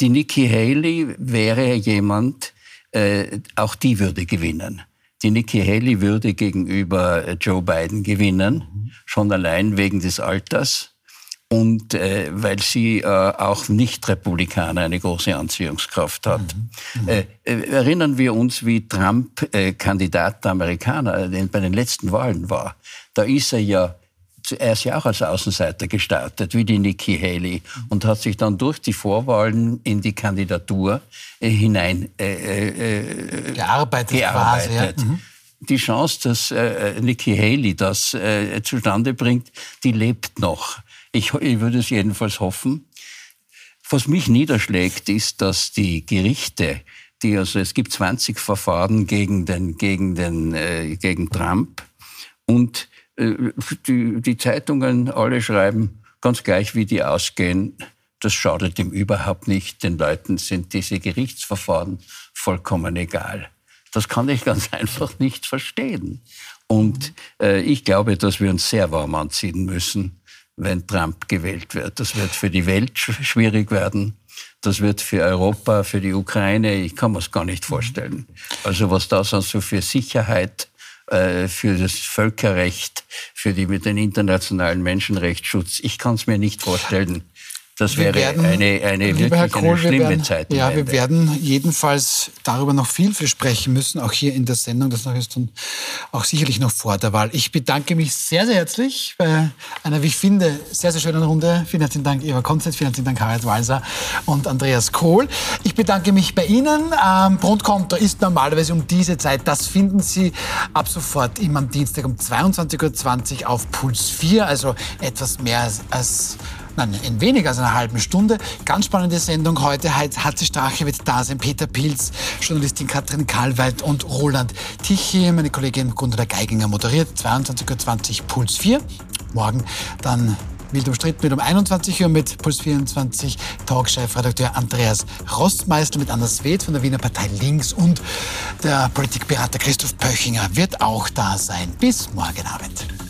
Die Nikki Haley wäre jemand, äh, auch die würde gewinnen die Nikki Haley würde gegenüber äh, Joe Biden gewinnen, mhm. schon allein wegen des Alters und äh, weil sie äh, auch Nicht-Republikaner eine große Anziehungskraft hat. Mhm. Mhm. Äh, äh erinnern wir uns, wie Trump äh, Kandidat der Amerikaner bei den letzten Wahlen war. Da ist er ja er ist ja auch als Außenseiter gestartet, wie die Nikki Haley, und hat sich dann durch die Vorwahlen in die Kandidatur äh, hinein äh, äh, gearbeitet. gearbeitet. Quasi, ja. mhm. Die Chance, dass äh, Nikki Haley das äh, zustande bringt, die lebt noch. Ich, ich würde es jedenfalls hoffen. Was mich niederschlägt, ist, dass die Gerichte, die also es gibt 20 Verfahren gegen den gegen den äh, gegen Trump und äh, die, die Zeitungen alle schreiben, ganz gleich wie die ausgehen, das schadet ihm überhaupt nicht. Den Leuten sind diese Gerichtsverfahren vollkommen egal. Das kann ich ganz einfach nicht verstehen. Und äh, ich glaube, dass wir uns sehr warm anziehen müssen, wenn Trump gewählt wird. Das wird für die Welt schwierig werden. Das wird für Europa, für die Ukraine, ich kann mir es gar nicht vorstellen. Also was da so für Sicherheit äh, für das Völkerrecht, für die mit den internationalen Menschenrechtsschutz. Ich kann es mir nicht vorstellen. Das wäre werden, eine, eine wirklich Herr Kohl, eine schlimme werden, Zeit. Ja, wir werden jedenfalls darüber noch viel, viel sprechen müssen, auch hier in der Sendung. Das ist dann auch sicherlich noch vor der Wahl. Ich bedanke mich sehr, sehr herzlich bei einer, wie ich finde, sehr, sehr schönen Runde. Vielen herzlichen Dank, Eva Konzett, vielen herzlichen Dank, Harald Walser und Andreas Kohl. Ich bedanke mich bei Ihnen. Ähm, Brundkonto ist normalerweise um diese Zeit. Das finden Sie ab sofort immer am Dienstag um 22.20 Uhr auf Puls 4, also etwas mehr als, als nein, in weniger als einer halben Stunde. Ganz spannende Sendung heute. Hatze Strache wird da sein, Peter Pilz, Journalistin Katrin Karlweit und Roland Tichy. Meine Kollegin Gundula Geiginger moderiert. 22.20 Uhr Puls 4. Morgen dann wild umstritten mit um 21 Uhr mit Puls 24 Talkchef-Redakteur Andreas Rostmeister mit Anna Swed von der Wiener Partei Links und der Politikberater Christoph Pöchinger wird auch da sein. Bis morgen Abend.